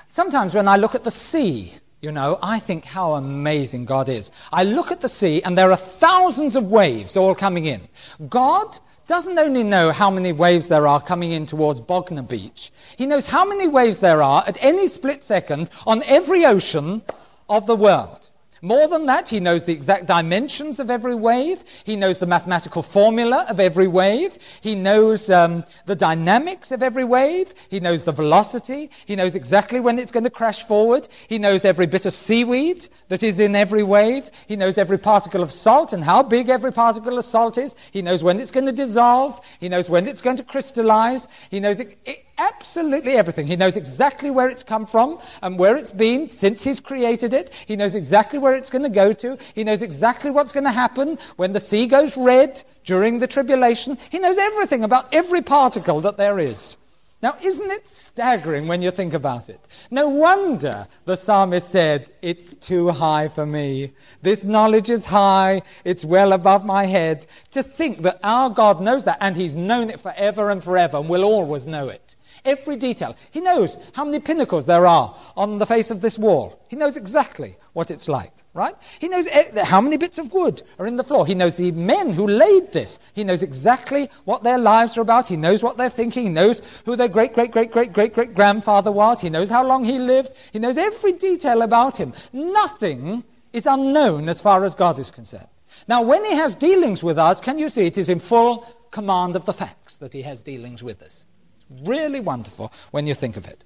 Sometimes when I look at the sea, you know, I think how amazing God is. I look at the sea and there are thousands of waves all coming in. God doesn't only know how many waves there are coming in towards Bognor Beach, he knows how many waves there are at any split second on every ocean of the world. More than that, he knows the exact dimensions of every wave. He knows the mathematical formula of every wave. He knows um, the dynamics of every wave. He knows the velocity. He knows exactly when it's going to crash forward. He knows every bit of seaweed that is in every wave. He knows every particle of salt and how big every particle of salt is. He knows when it's going to dissolve. He knows when it's going to crystallize. He knows it, it, absolutely everything. He knows exactly where it's come from and where it's been since he's created it. He knows exactly where it's going to go to. He knows exactly what's going to happen when the sea goes red during the tribulation. He knows everything about every particle that there is. Now, isn't it staggering when you think about it? No wonder the psalmist said, It's too high for me. This knowledge is high, it's well above my head. To think that our God knows that, and He's known it forever and forever, and will always know it. Every detail. He knows how many pinnacles there are on the face of this wall. He knows exactly what it's like, right? He knows how many bits of wood are in the floor. He knows the men who laid this. He knows exactly what their lives are about. He knows what they're thinking. He knows who their great, great, great, great, great, great grandfather was. He knows how long he lived. He knows every detail about him. Nothing is unknown as far as God is concerned. Now, when he has dealings with us, can you see it is in full command of the facts that he has dealings with us? Really wonderful when you think of it.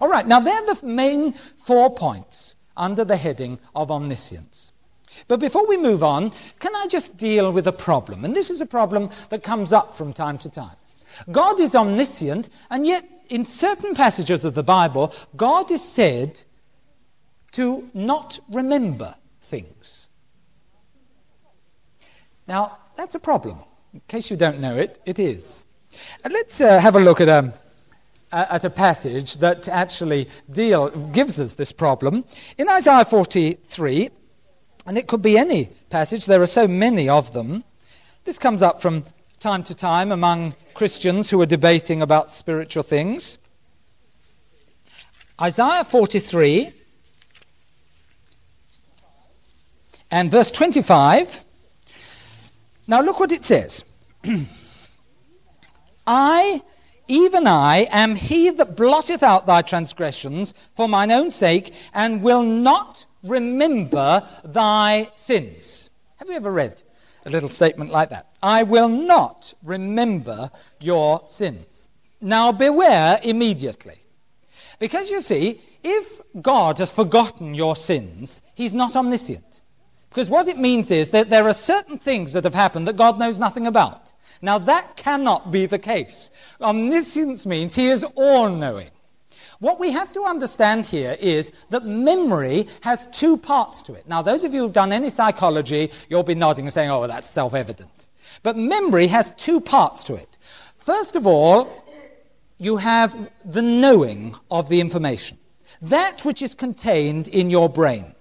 All right, now they're the main four points under the heading of omniscience. But before we move on, can I just deal with a problem? And this is a problem that comes up from time to time. God is omniscient, and yet in certain passages of the Bible, God is said to not remember things. Now, that's a problem. In case you don't know it, it is. And let's uh, have a look at a, um, at a passage that actually deal, gives us this problem. In Isaiah 43, and it could be any passage, there are so many of them. This comes up from time to time among Christians who are debating about spiritual things. Isaiah 43 and verse 25. Now look what it says. I, even I, am he that blotteth out thy transgressions for mine own sake, and will not remember thy sins. Have you ever read a little statement like that? I will not remember your sins. Now beware immediately. Because you see, if God has forgotten your sins, he's not omniscient. Because what it means is that there are certain things that have happened that God knows nothing about. Now, that cannot be the case. Omniscience means he is all knowing. What we have to understand here is that memory has two parts to it. Now, those of you who've done any psychology, you'll be nodding and saying, oh, that's self evident. But memory has two parts to it. First of all, you have the knowing of the information, that which is contained in your brain.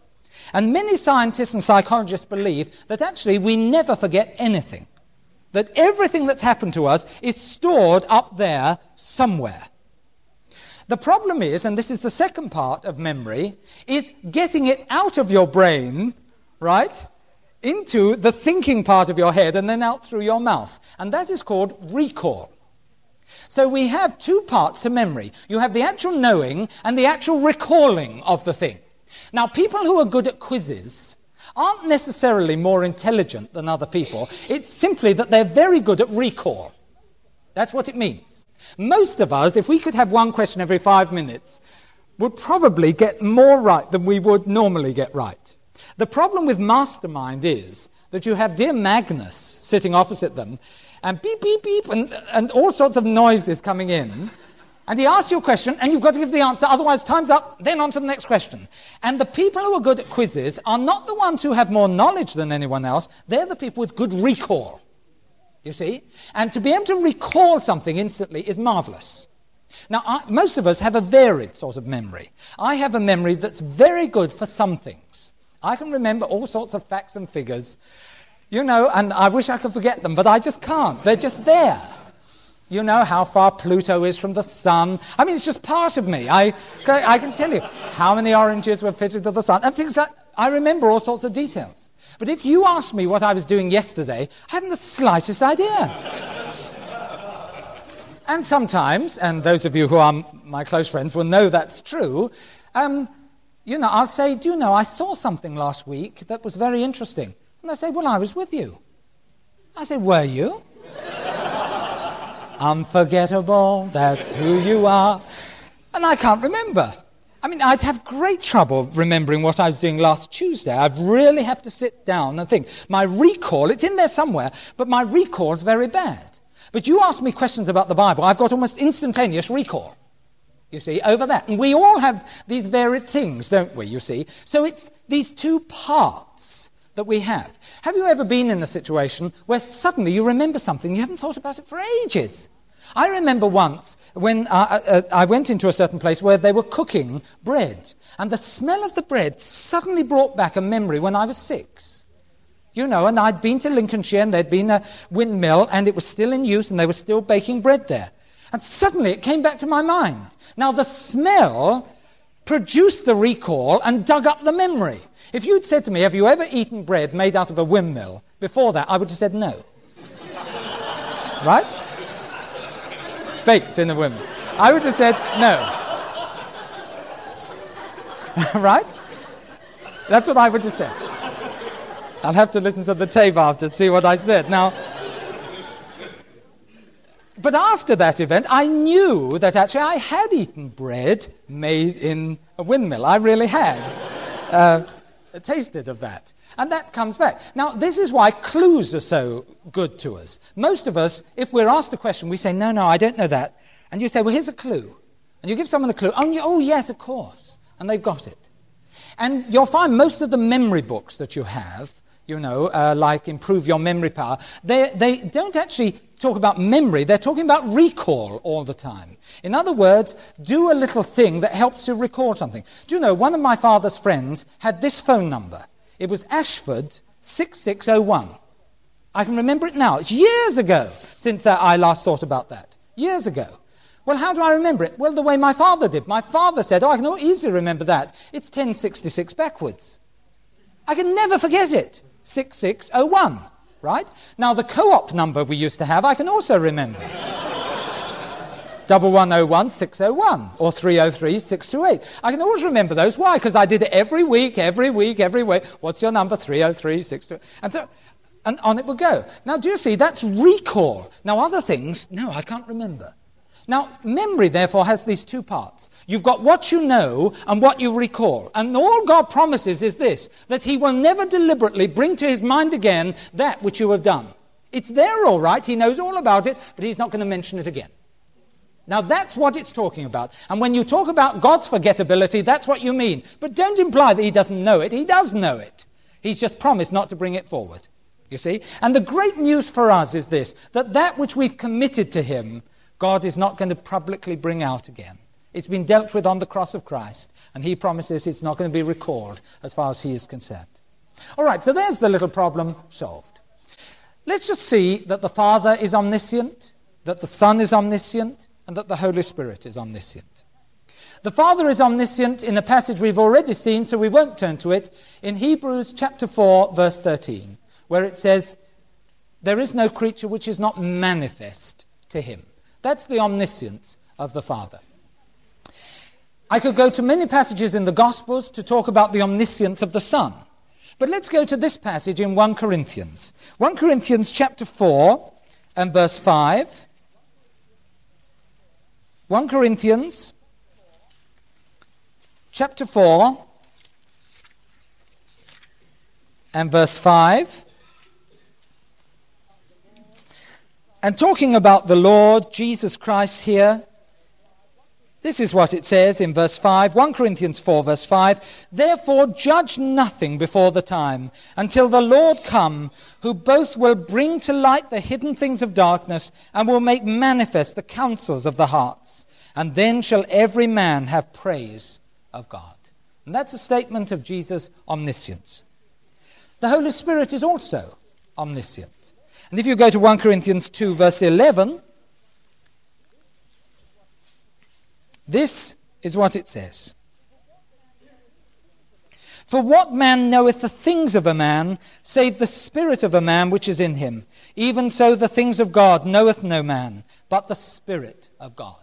And many scientists and psychologists believe that actually we never forget anything that everything that's happened to us is stored up there somewhere. The problem is, and this is the second part of memory, is getting it out of your brain, right, into the thinking part of your head and then out through your mouth. And that is called recall. So we have two parts to memory. You have the actual knowing and the actual recalling of the thing. Now, people who are good at quizzes aren't necessarily more intelligent than other people. It's simply that they're very good at recall. That's what it means. Most of us, if we could have one question every five minutes, would probably get more right than we would normally get right. The problem with mastermind is that you have dear Magnus sitting opposite them, and beep, beep, beep, and, and all sorts of noises coming in. And he asks you a question, and you've got to give the answer, otherwise, time's up, then on to the next question. And the people who are good at quizzes are not the ones who have more knowledge than anyone else, they're the people with good recall. You see? And to be able to recall something instantly is marvelous. Now, I, most of us have a varied sort of memory. I have a memory that's very good for some things. I can remember all sorts of facts and figures, you know, and I wish I could forget them, but I just can't. They're just there. You know how far Pluto is from the sun. I mean, it's just part of me. I, I can tell you how many oranges were fitted to the sun and things like I remember all sorts of details. But if you asked me what I was doing yesterday, I haven't the slightest idea. and sometimes, and those of you who are my close friends will know that's true, um, you know, I'll say, Do you know, I saw something last week that was very interesting. And they say, Well, I was with you. I say, Were you? Unforgettable, that's who you are. And I can't remember. I mean, I'd have great trouble remembering what I was doing last Tuesday. I'd really have to sit down and think. My recall, it's in there somewhere, but my recall is very bad. But you ask me questions about the Bible, I've got almost instantaneous recall you see, over that. And we all have these varied things, don't we, you see? So it's these two parts that we have. Have you ever been in a situation where suddenly you remember something, you haven't thought about it for ages? I remember once when uh, uh, I went into a certain place where they were cooking bread, and the smell of the bread suddenly brought back a memory when I was six. You know, and I'd been to Lincolnshire, and there'd been a windmill, and it was still in use, and they were still baking bread there. And suddenly it came back to my mind. Now, the smell produced the recall and dug up the memory. If you'd said to me, Have you ever eaten bread made out of a windmill? Before that, I would have said no. right? Baked in a windmill. I would have said no. right? That's what I would have said. I'll have to listen to the tape after to see what I said. Now, but after that event, I knew that actually I had eaten bread made in a windmill. I really had uh, tasted of that. And that comes back. Now, this is why clues are so good to us. Most of us, if we're asked a question, we say, No, no, I don't know that. And you say, Well, here's a clue. And you give someone a clue. Oh, oh yes, of course. And they've got it. And you'll find most of the memory books that you have you know, uh, like improve your memory power, they, they don't actually talk about memory, they're talking about recall all the time. In other words, do a little thing that helps you recall something. Do you know, one of my father's friends had this phone number. It was Ashford 6601. I can remember it now. It's years ago since uh, I last thought about that. Years ago. Well, how do I remember it? Well, the way my father did. My father said, Oh, I can easily remember that. It's 1066 backwards. I can never forget it. 6601, right? Now, the co op number we used to have, I can also remember. 1101 601 or 303 628. I can always remember those. Why? Because I did it every week, every week, every week. What's your number? 303 628. And so, and on it would go. Now, do you see? That's recall. Now, other things, no, I can't remember. Now, memory, therefore, has these two parts. You've got what you know and what you recall. And all God promises is this that He will never deliberately bring to His mind again that which you have done. It's there, all right. He knows all about it, but He's not going to mention it again. Now, that's what it's talking about. And when you talk about God's forgettability, that's what you mean. But don't imply that He doesn't know it. He does know it. He's just promised not to bring it forward. You see? And the great news for us is this that that which we've committed to Him God is not going to publicly bring out again. It's been dealt with on the cross of Christ, and he promises it's not going to be recalled as far as he is concerned. All right, so there's the little problem solved. Let's just see that the Father is omniscient, that the Son is omniscient, and that the Holy Spirit is omniscient. The Father is omniscient in a passage we've already seen, so we won't turn to it, in Hebrews chapter 4, verse 13, where it says, There is no creature which is not manifest to him. That's the omniscience of the Father. I could go to many passages in the Gospels to talk about the omniscience of the Son. But let's go to this passage in 1 Corinthians. 1 Corinthians chapter 4 and verse 5. 1 Corinthians chapter 4 and verse 5. And talking about the Lord Jesus Christ here, this is what it says in verse 5, 1 Corinthians 4, verse 5. Therefore, judge nothing before the time, until the Lord come, who both will bring to light the hidden things of darkness and will make manifest the counsels of the hearts. And then shall every man have praise of God. And that's a statement of Jesus' omniscience. The Holy Spirit is also omniscient. And if you go to 1 Corinthians 2, verse 11, This is what it says. For what man knoweth the things of a man, save the spirit of a man which is in him? Even so the things of God knoweth no man, but the Spirit of God.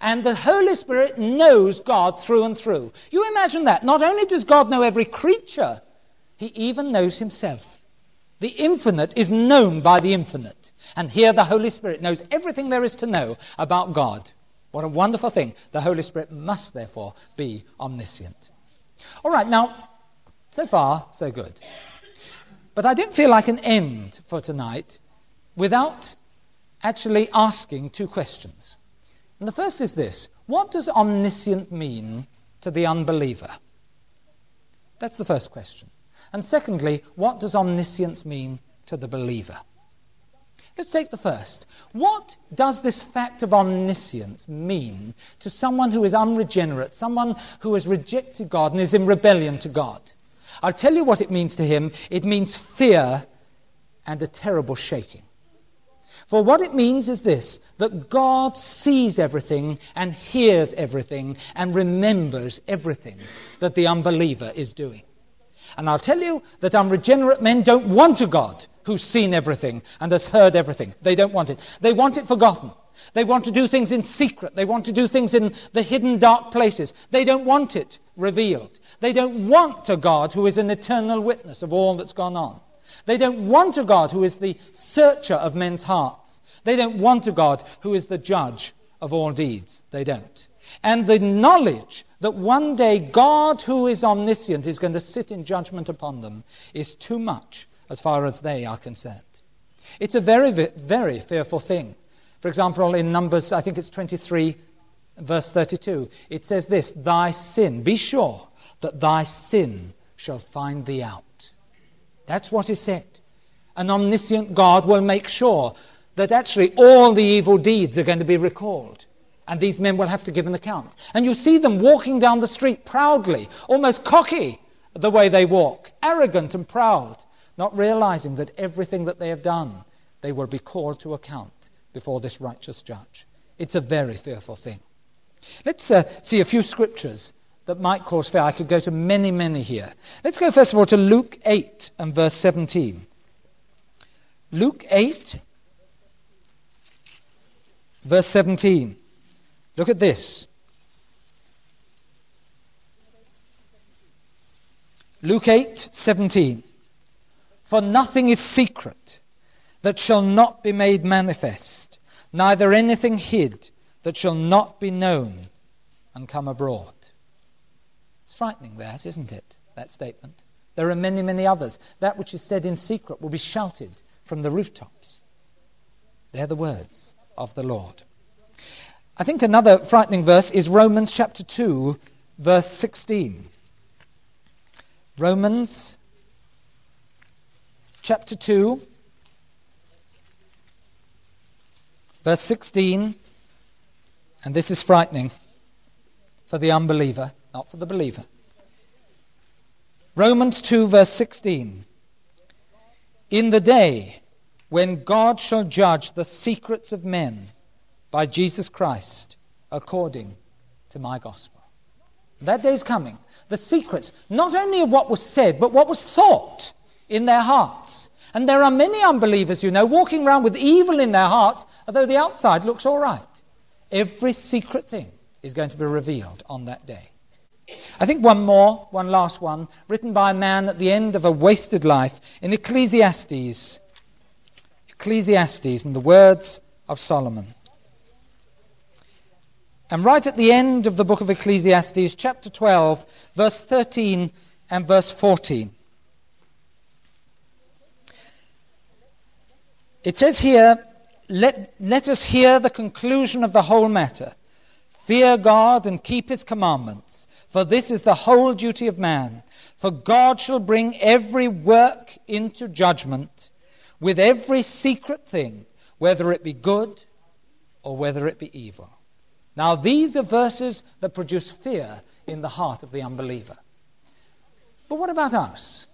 And the Holy Spirit knows God through and through. You imagine that. Not only does God know every creature, He even knows Himself. The infinite is known by the infinite. And here the Holy Spirit knows everything there is to know about God. What a wonderful thing. The Holy Spirit must, therefore, be omniscient. All right, now, so far, so good. But I don't feel like an end for tonight without actually asking two questions. And the first is this What does omniscient mean to the unbeliever? That's the first question. And secondly, what does omniscience mean to the believer? Let's take the first. What does this fact of omniscience mean to someone who is unregenerate, someone who has rejected God and is in rebellion to God? I'll tell you what it means to him. It means fear and a terrible shaking. For what it means is this that God sees everything and hears everything and remembers everything that the unbeliever is doing. And I'll tell you that unregenerate men don't want a God who's seen everything and has heard everything. They don't want it. They want it forgotten. They want to do things in secret. They want to do things in the hidden dark places. They don't want it revealed. They don't want a God who is an eternal witness of all that's gone on. They don't want a God who is the searcher of men's hearts. They don't want a God who is the judge of all deeds. They don't. And the knowledge that one day God, who is omniscient, is going to sit in judgment upon them is too much as far as they are concerned. It's a very, very fearful thing. For example, in Numbers, I think it's 23, verse 32, it says this Thy sin, be sure that thy sin shall find thee out. That's what is said. An omniscient God will make sure that actually all the evil deeds are going to be recalled. And these men will have to give an account. And you see them walking down the street proudly, almost cocky the way they walk, arrogant and proud not realizing that everything that they have done, they will be called to account before this righteous judge. It's a very fearful thing. Let's uh, see a few scriptures that might cause fear. I could go to many, many here. Let's go first of all to Luke 8 and verse 17. Luke 8, verse 17. Look at this. Luke 8, 17. For nothing is secret that shall not be made manifest, neither anything hid that shall not be known and come abroad. It's frightening, that, isn't it? That statement. There are many, many others. That which is said in secret will be shouted from the rooftops. They're the words of the Lord. I think another frightening verse is Romans chapter 2, verse 16. Romans chapter 2, verse 16, and this is frightening for the unbeliever, not for the believer. Romans 2, verse 16. In the day when God shall judge the secrets of men by Jesus Christ according to my gospel. That day is coming. The secrets, not only of what was said, but what was thought in their hearts. And there are many unbelievers, you know, walking around with evil in their hearts, although the outside looks all right. Every secret thing is going to be revealed on that day. I think one more, one last one, written by a man at the end of a wasted life in Ecclesiastes. Ecclesiastes, and the words of Solomon. And right at the end of the book of Ecclesiastes, chapter 12, verse 13 and verse 14. It says here, let, let us hear the conclusion of the whole matter. Fear God and keep his commandments, for this is the whole duty of man. For God shall bring every work into judgment with every secret thing, whether it be good or whether it be evil. Now, these are verses that produce fear in the heart of the unbeliever. But what about us?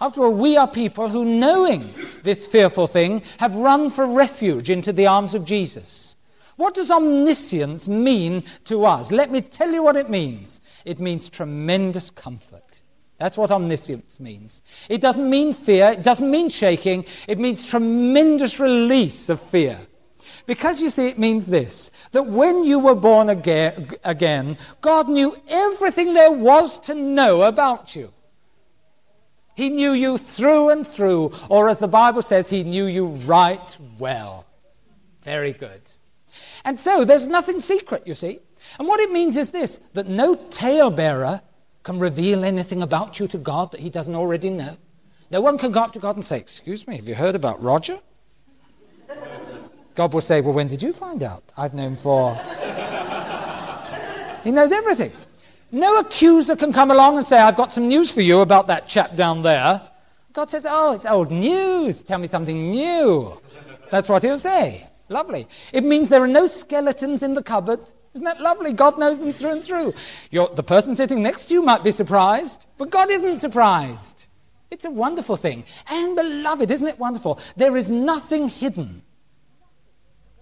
After all, we are people who, knowing this fearful thing, have run for refuge into the arms of Jesus. What does omniscience mean to us? Let me tell you what it means. It means tremendous comfort. That's what omniscience means. It doesn't mean fear, it doesn't mean shaking, it means tremendous release of fear. Because you see, it means this that when you were born again, God knew everything there was to know about you. He knew you through and through, or as the Bible says, He knew you right well. Very good. And so there's nothing secret, you see. And what it means is this that no talebearer can reveal anything about you to God that he doesn't already know. No one can go up to God and say, Excuse me, have you heard about Roger? God will say, Well, when did you find out? I've known for. he knows everything. No accuser can come along and say, I've got some news for you about that chap down there. God says, Oh, it's old news. Tell me something new. That's what he'll say. Lovely. It means there are no skeletons in the cupboard. Isn't that lovely? God knows them through and through. You're, the person sitting next to you might be surprised, but God isn't surprised. It's a wonderful thing. And beloved, isn't it wonderful? There is nothing hidden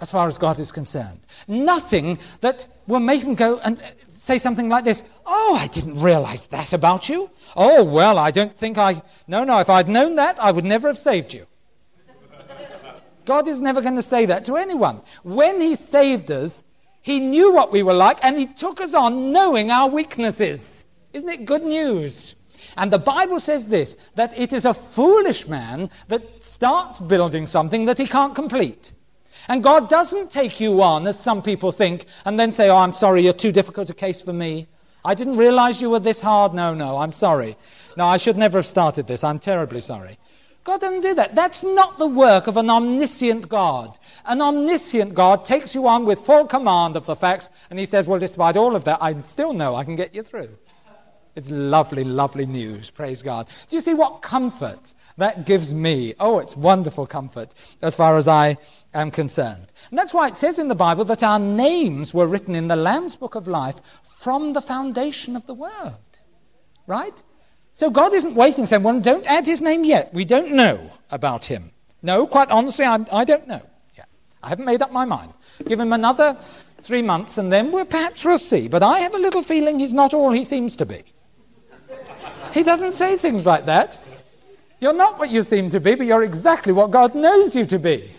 as far as God is concerned. Nothing that will make him go and say something like this Oh, I didn't realize that about you. Oh, well, I don't think I. No, no, if I'd known that, I would never have saved you. God is never going to say that to anyone. When He saved us, He knew what we were like and He took us on knowing our weaknesses. Isn't it good news? And the Bible says this that it is a foolish man that starts building something that he can't complete. And God doesn't take you on, as some people think, and then say, Oh, I'm sorry, you're too difficult a case for me. I didn't realize you were this hard. No, no, I'm sorry. No, I should never have started this. I'm terribly sorry. God doesn't do that. That's not the work of an omniscient God. An omniscient God takes you on with full command of the facts, and he says, Well, despite all of that, I still know I can get you through. It's lovely, lovely news. Praise God. Do you see what comfort that gives me? Oh, it's wonderful comfort as far as I am concerned. And that's why it says in the Bible that our names were written in the Lamb's Book of Life from the foundation of the world. Right? So God isn't waiting saying, well, don't add his name yet. We don't know about him. No, quite honestly, I'm, I do not know. Yeah. I haven't made up my mind. Give him another three months and then we'll, perhaps we'll see. But I have a little feeling he's not all he seems to be. He doesn't say things like that. You're not what you seem to be, but you're exactly what God knows you to be.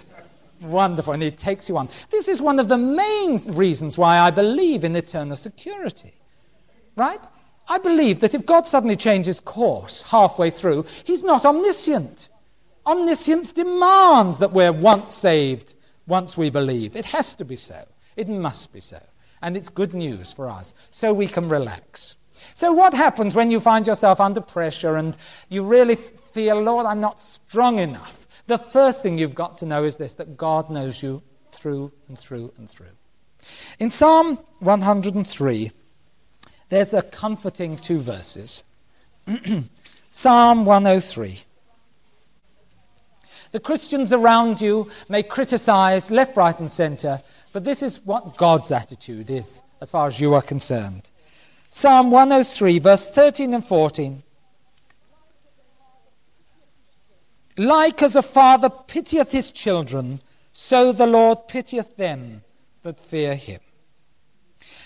Wonderful. And He takes you on. This is one of the main reasons why I believe in eternal security. Right? I believe that if God suddenly changes course halfway through, He's not omniscient. Omniscience demands that we're once saved, once we believe. It has to be so. It must be so. And it's good news for us, so we can relax. So, what happens when you find yourself under pressure and you really feel, Lord, I'm not strong enough? The first thing you've got to know is this that God knows you through and through and through. In Psalm 103, there's a comforting two verses. Psalm 103. The Christians around you may criticize left, right, and center, but this is what God's attitude is as far as you are concerned. Psalm 103, verse 13 and 14. Like as a father pitieth his children, so the Lord pitieth them that fear him.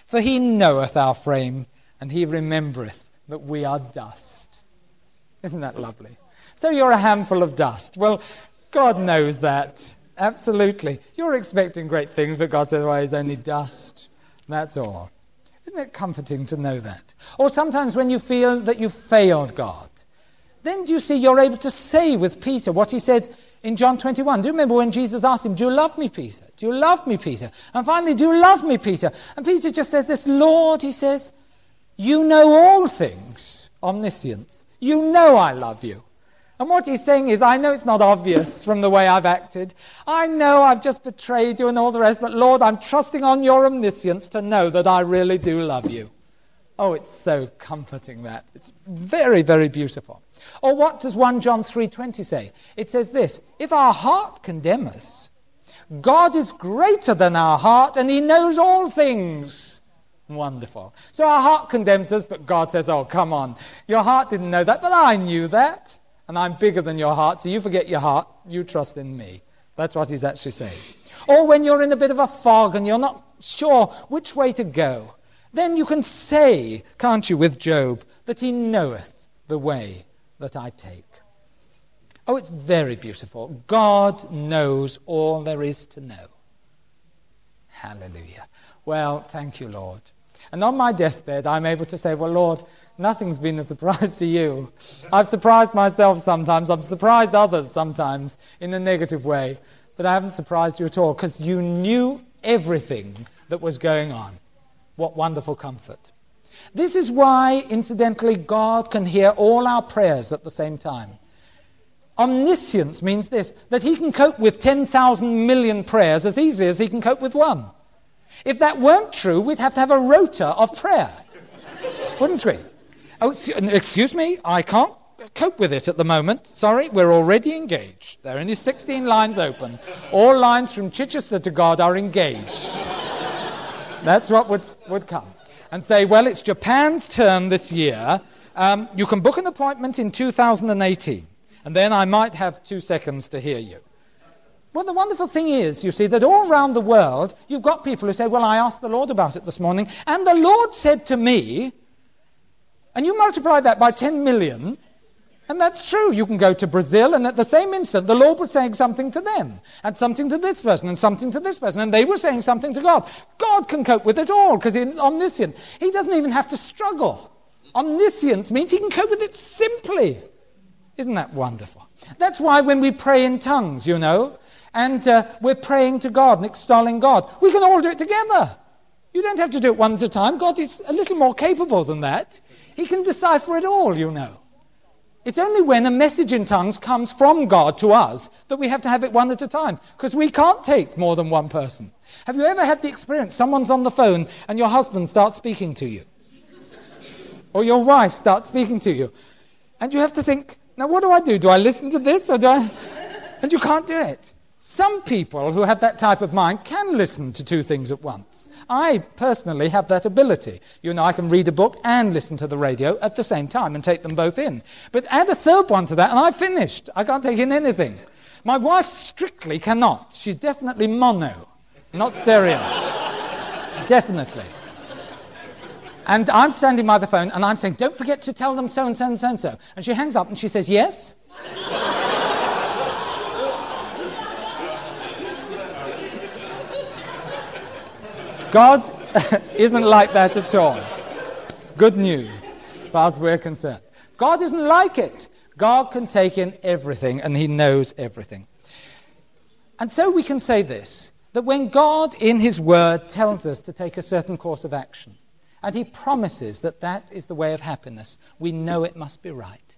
For he knoweth our frame, and he remembereth that we are dust. Isn't that lovely? So you're a handful of dust. Well, God knows that. Absolutely. You're expecting great things, but God says, well, he's only dust. That's all. Isn't it comforting to know that? Or sometimes when you feel that you've failed God, then do you see you're able to say with Peter what he said in John 21. Do you remember when Jesus asked him, Do you love me, Peter? Do you love me, Peter? And finally, Do you love me, Peter? And Peter just says this, Lord, he says, You know all things, omniscience. You know I love you. And what he's saying is, I know it's not obvious from the way I've acted. I know I've just betrayed you and all the rest, but Lord, I'm trusting on your omniscience to know that I really do love you. Oh, it's so comforting that. It's very, very beautiful. Or what does 1 John 3:20 say? It says this, if our heart condemn us, God is greater than our heart and he knows all things. Wonderful. So our heart condemns us, but God says, "Oh, come on. Your heart didn't know that, but I knew that." And I'm bigger than your heart, so you forget your heart, you trust in me. That's what he's actually saying. Or when you're in a bit of a fog and you're not sure which way to go, then you can say, can't you, with Job, that he knoweth the way that I take. Oh, it's very beautiful. God knows all there is to know. Hallelujah. Well, thank you, Lord. And on my deathbed, I'm able to say, Well, Lord, Nothing's been a surprise to you. I've surprised myself sometimes. I've surprised others sometimes in a negative way. But I haven't surprised you at all because you knew everything that was going on. What wonderful comfort. This is why, incidentally, God can hear all our prayers at the same time. Omniscience means this that He can cope with 10,000 million prayers as easily as He can cope with one. If that weren't true, we'd have to have a rota of prayer, wouldn't we? Oh, excuse me, I can't cope with it at the moment. Sorry, we're already engaged. There are only 16 lines open. All lines from Chichester to God are engaged. That's what would, would come. And say, well, it's Japan's turn this year. Um, you can book an appointment in 2018, and then I might have two seconds to hear you. Well, the wonderful thing is, you see, that all around the world, you've got people who say, Well, I asked the Lord about it this morning, and the Lord said to me, and you multiply that by 10 million, and that's true. You can go to Brazil, and at the same instant, the Lord was saying something to them, and something to this person, and something to this person, and they were saying something to God. God can cope with it all because He's omniscient. He doesn't even have to struggle. Omniscience means He can cope with it simply. Isn't that wonderful? That's why when we pray in tongues, you know, and uh, we're praying to God and extolling God, we can all do it together. You don't have to do it one at a time. God is a little more capable than that. He can decipher it all, you know. It's only when a message in tongues comes from God to us that we have to have it one at a time, because we can't take more than one person. Have you ever had the experience someone's on the phone and your husband starts speaking to you? Or your wife starts speaking to you? And you have to think, now what do I do? Do I listen to this or do I? And you can't do it. Some people who have that type of mind can listen to two things at once. I personally have that ability. You know, I can read a book and listen to the radio at the same time and take them both in. But add a third one to that, and I've finished. I can't take in anything. My wife strictly cannot. She's definitely mono, not stereo. definitely. And I'm standing by the phone and I'm saying, Don't forget to tell them so and so and so and so. And she hangs up and she says, Yes. God isn't like that at all. It's good news as far as we're concerned. God isn't like it. God can take in everything and He knows everything. And so we can say this that when God in His Word tells us to take a certain course of action, and He promises that that is the way of happiness, we know it must be right.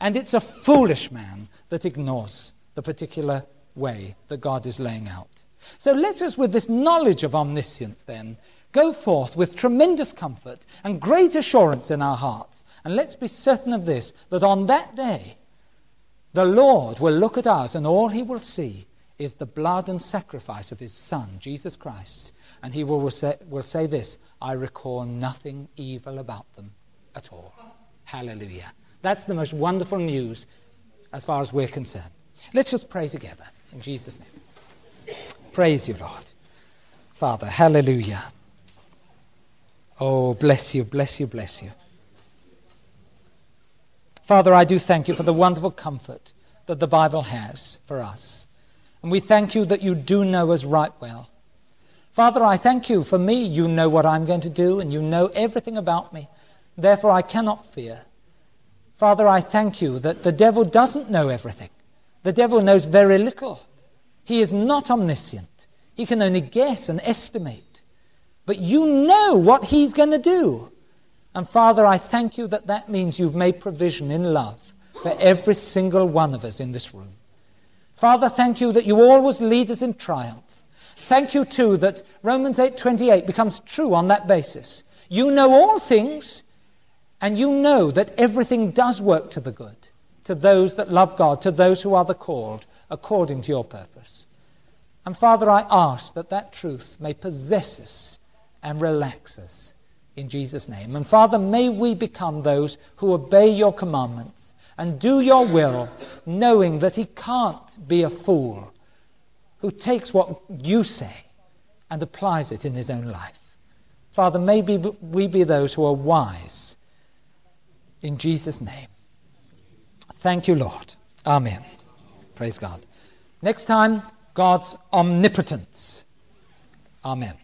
And it's a foolish man that ignores the particular way that God is laying out. So let us, with this knowledge of omniscience, then, go forth with tremendous comfort and great assurance in our hearts. And let's be certain of this that on that day, the Lord will look at us and all he will see is the blood and sacrifice of his Son, Jesus Christ. And he will say, will say this I recall nothing evil about them at all. Hallelujah. That's the most wonderful news as far as we're concerned. Let's just pray together in Jesus' name. Praise you, Lord. Father, hallelujah. Oh, bless you, bless you, bless you. Father, I do thank you for the wonderful comfort that the Bible has for us. And we thank you that you do know us right well. Father, I thank you for me. You know what I'm going to do, and you know everything about me. Therefore, I cannot fear. Father, I thank you that the devil doesn't know everything. The devil knows very little. He is not omniscient. He can only guess and estimate. But you know what he's going to do. And Father, I thank you that that means you've made provision in love for every single one of us in this room. Father, thank you that you always lead us in triumph. Thank you too that Romans 8:28 becomes true on that basis. You know all things and you know that everything does work to the good to those that love God, to those who are the called according to your purpose. And Father, I ask that that truth may possess us and relax us in Jesus' name. And Father, may we become those who obey your commandments and do your will, knowing that he can't be a fool who takes what you say and applies it in his own life. Father, may we be those who are wise in Jesus' name. Thank you, Lord. Amen. Praise God. Next time, God's omnipotence. Amen.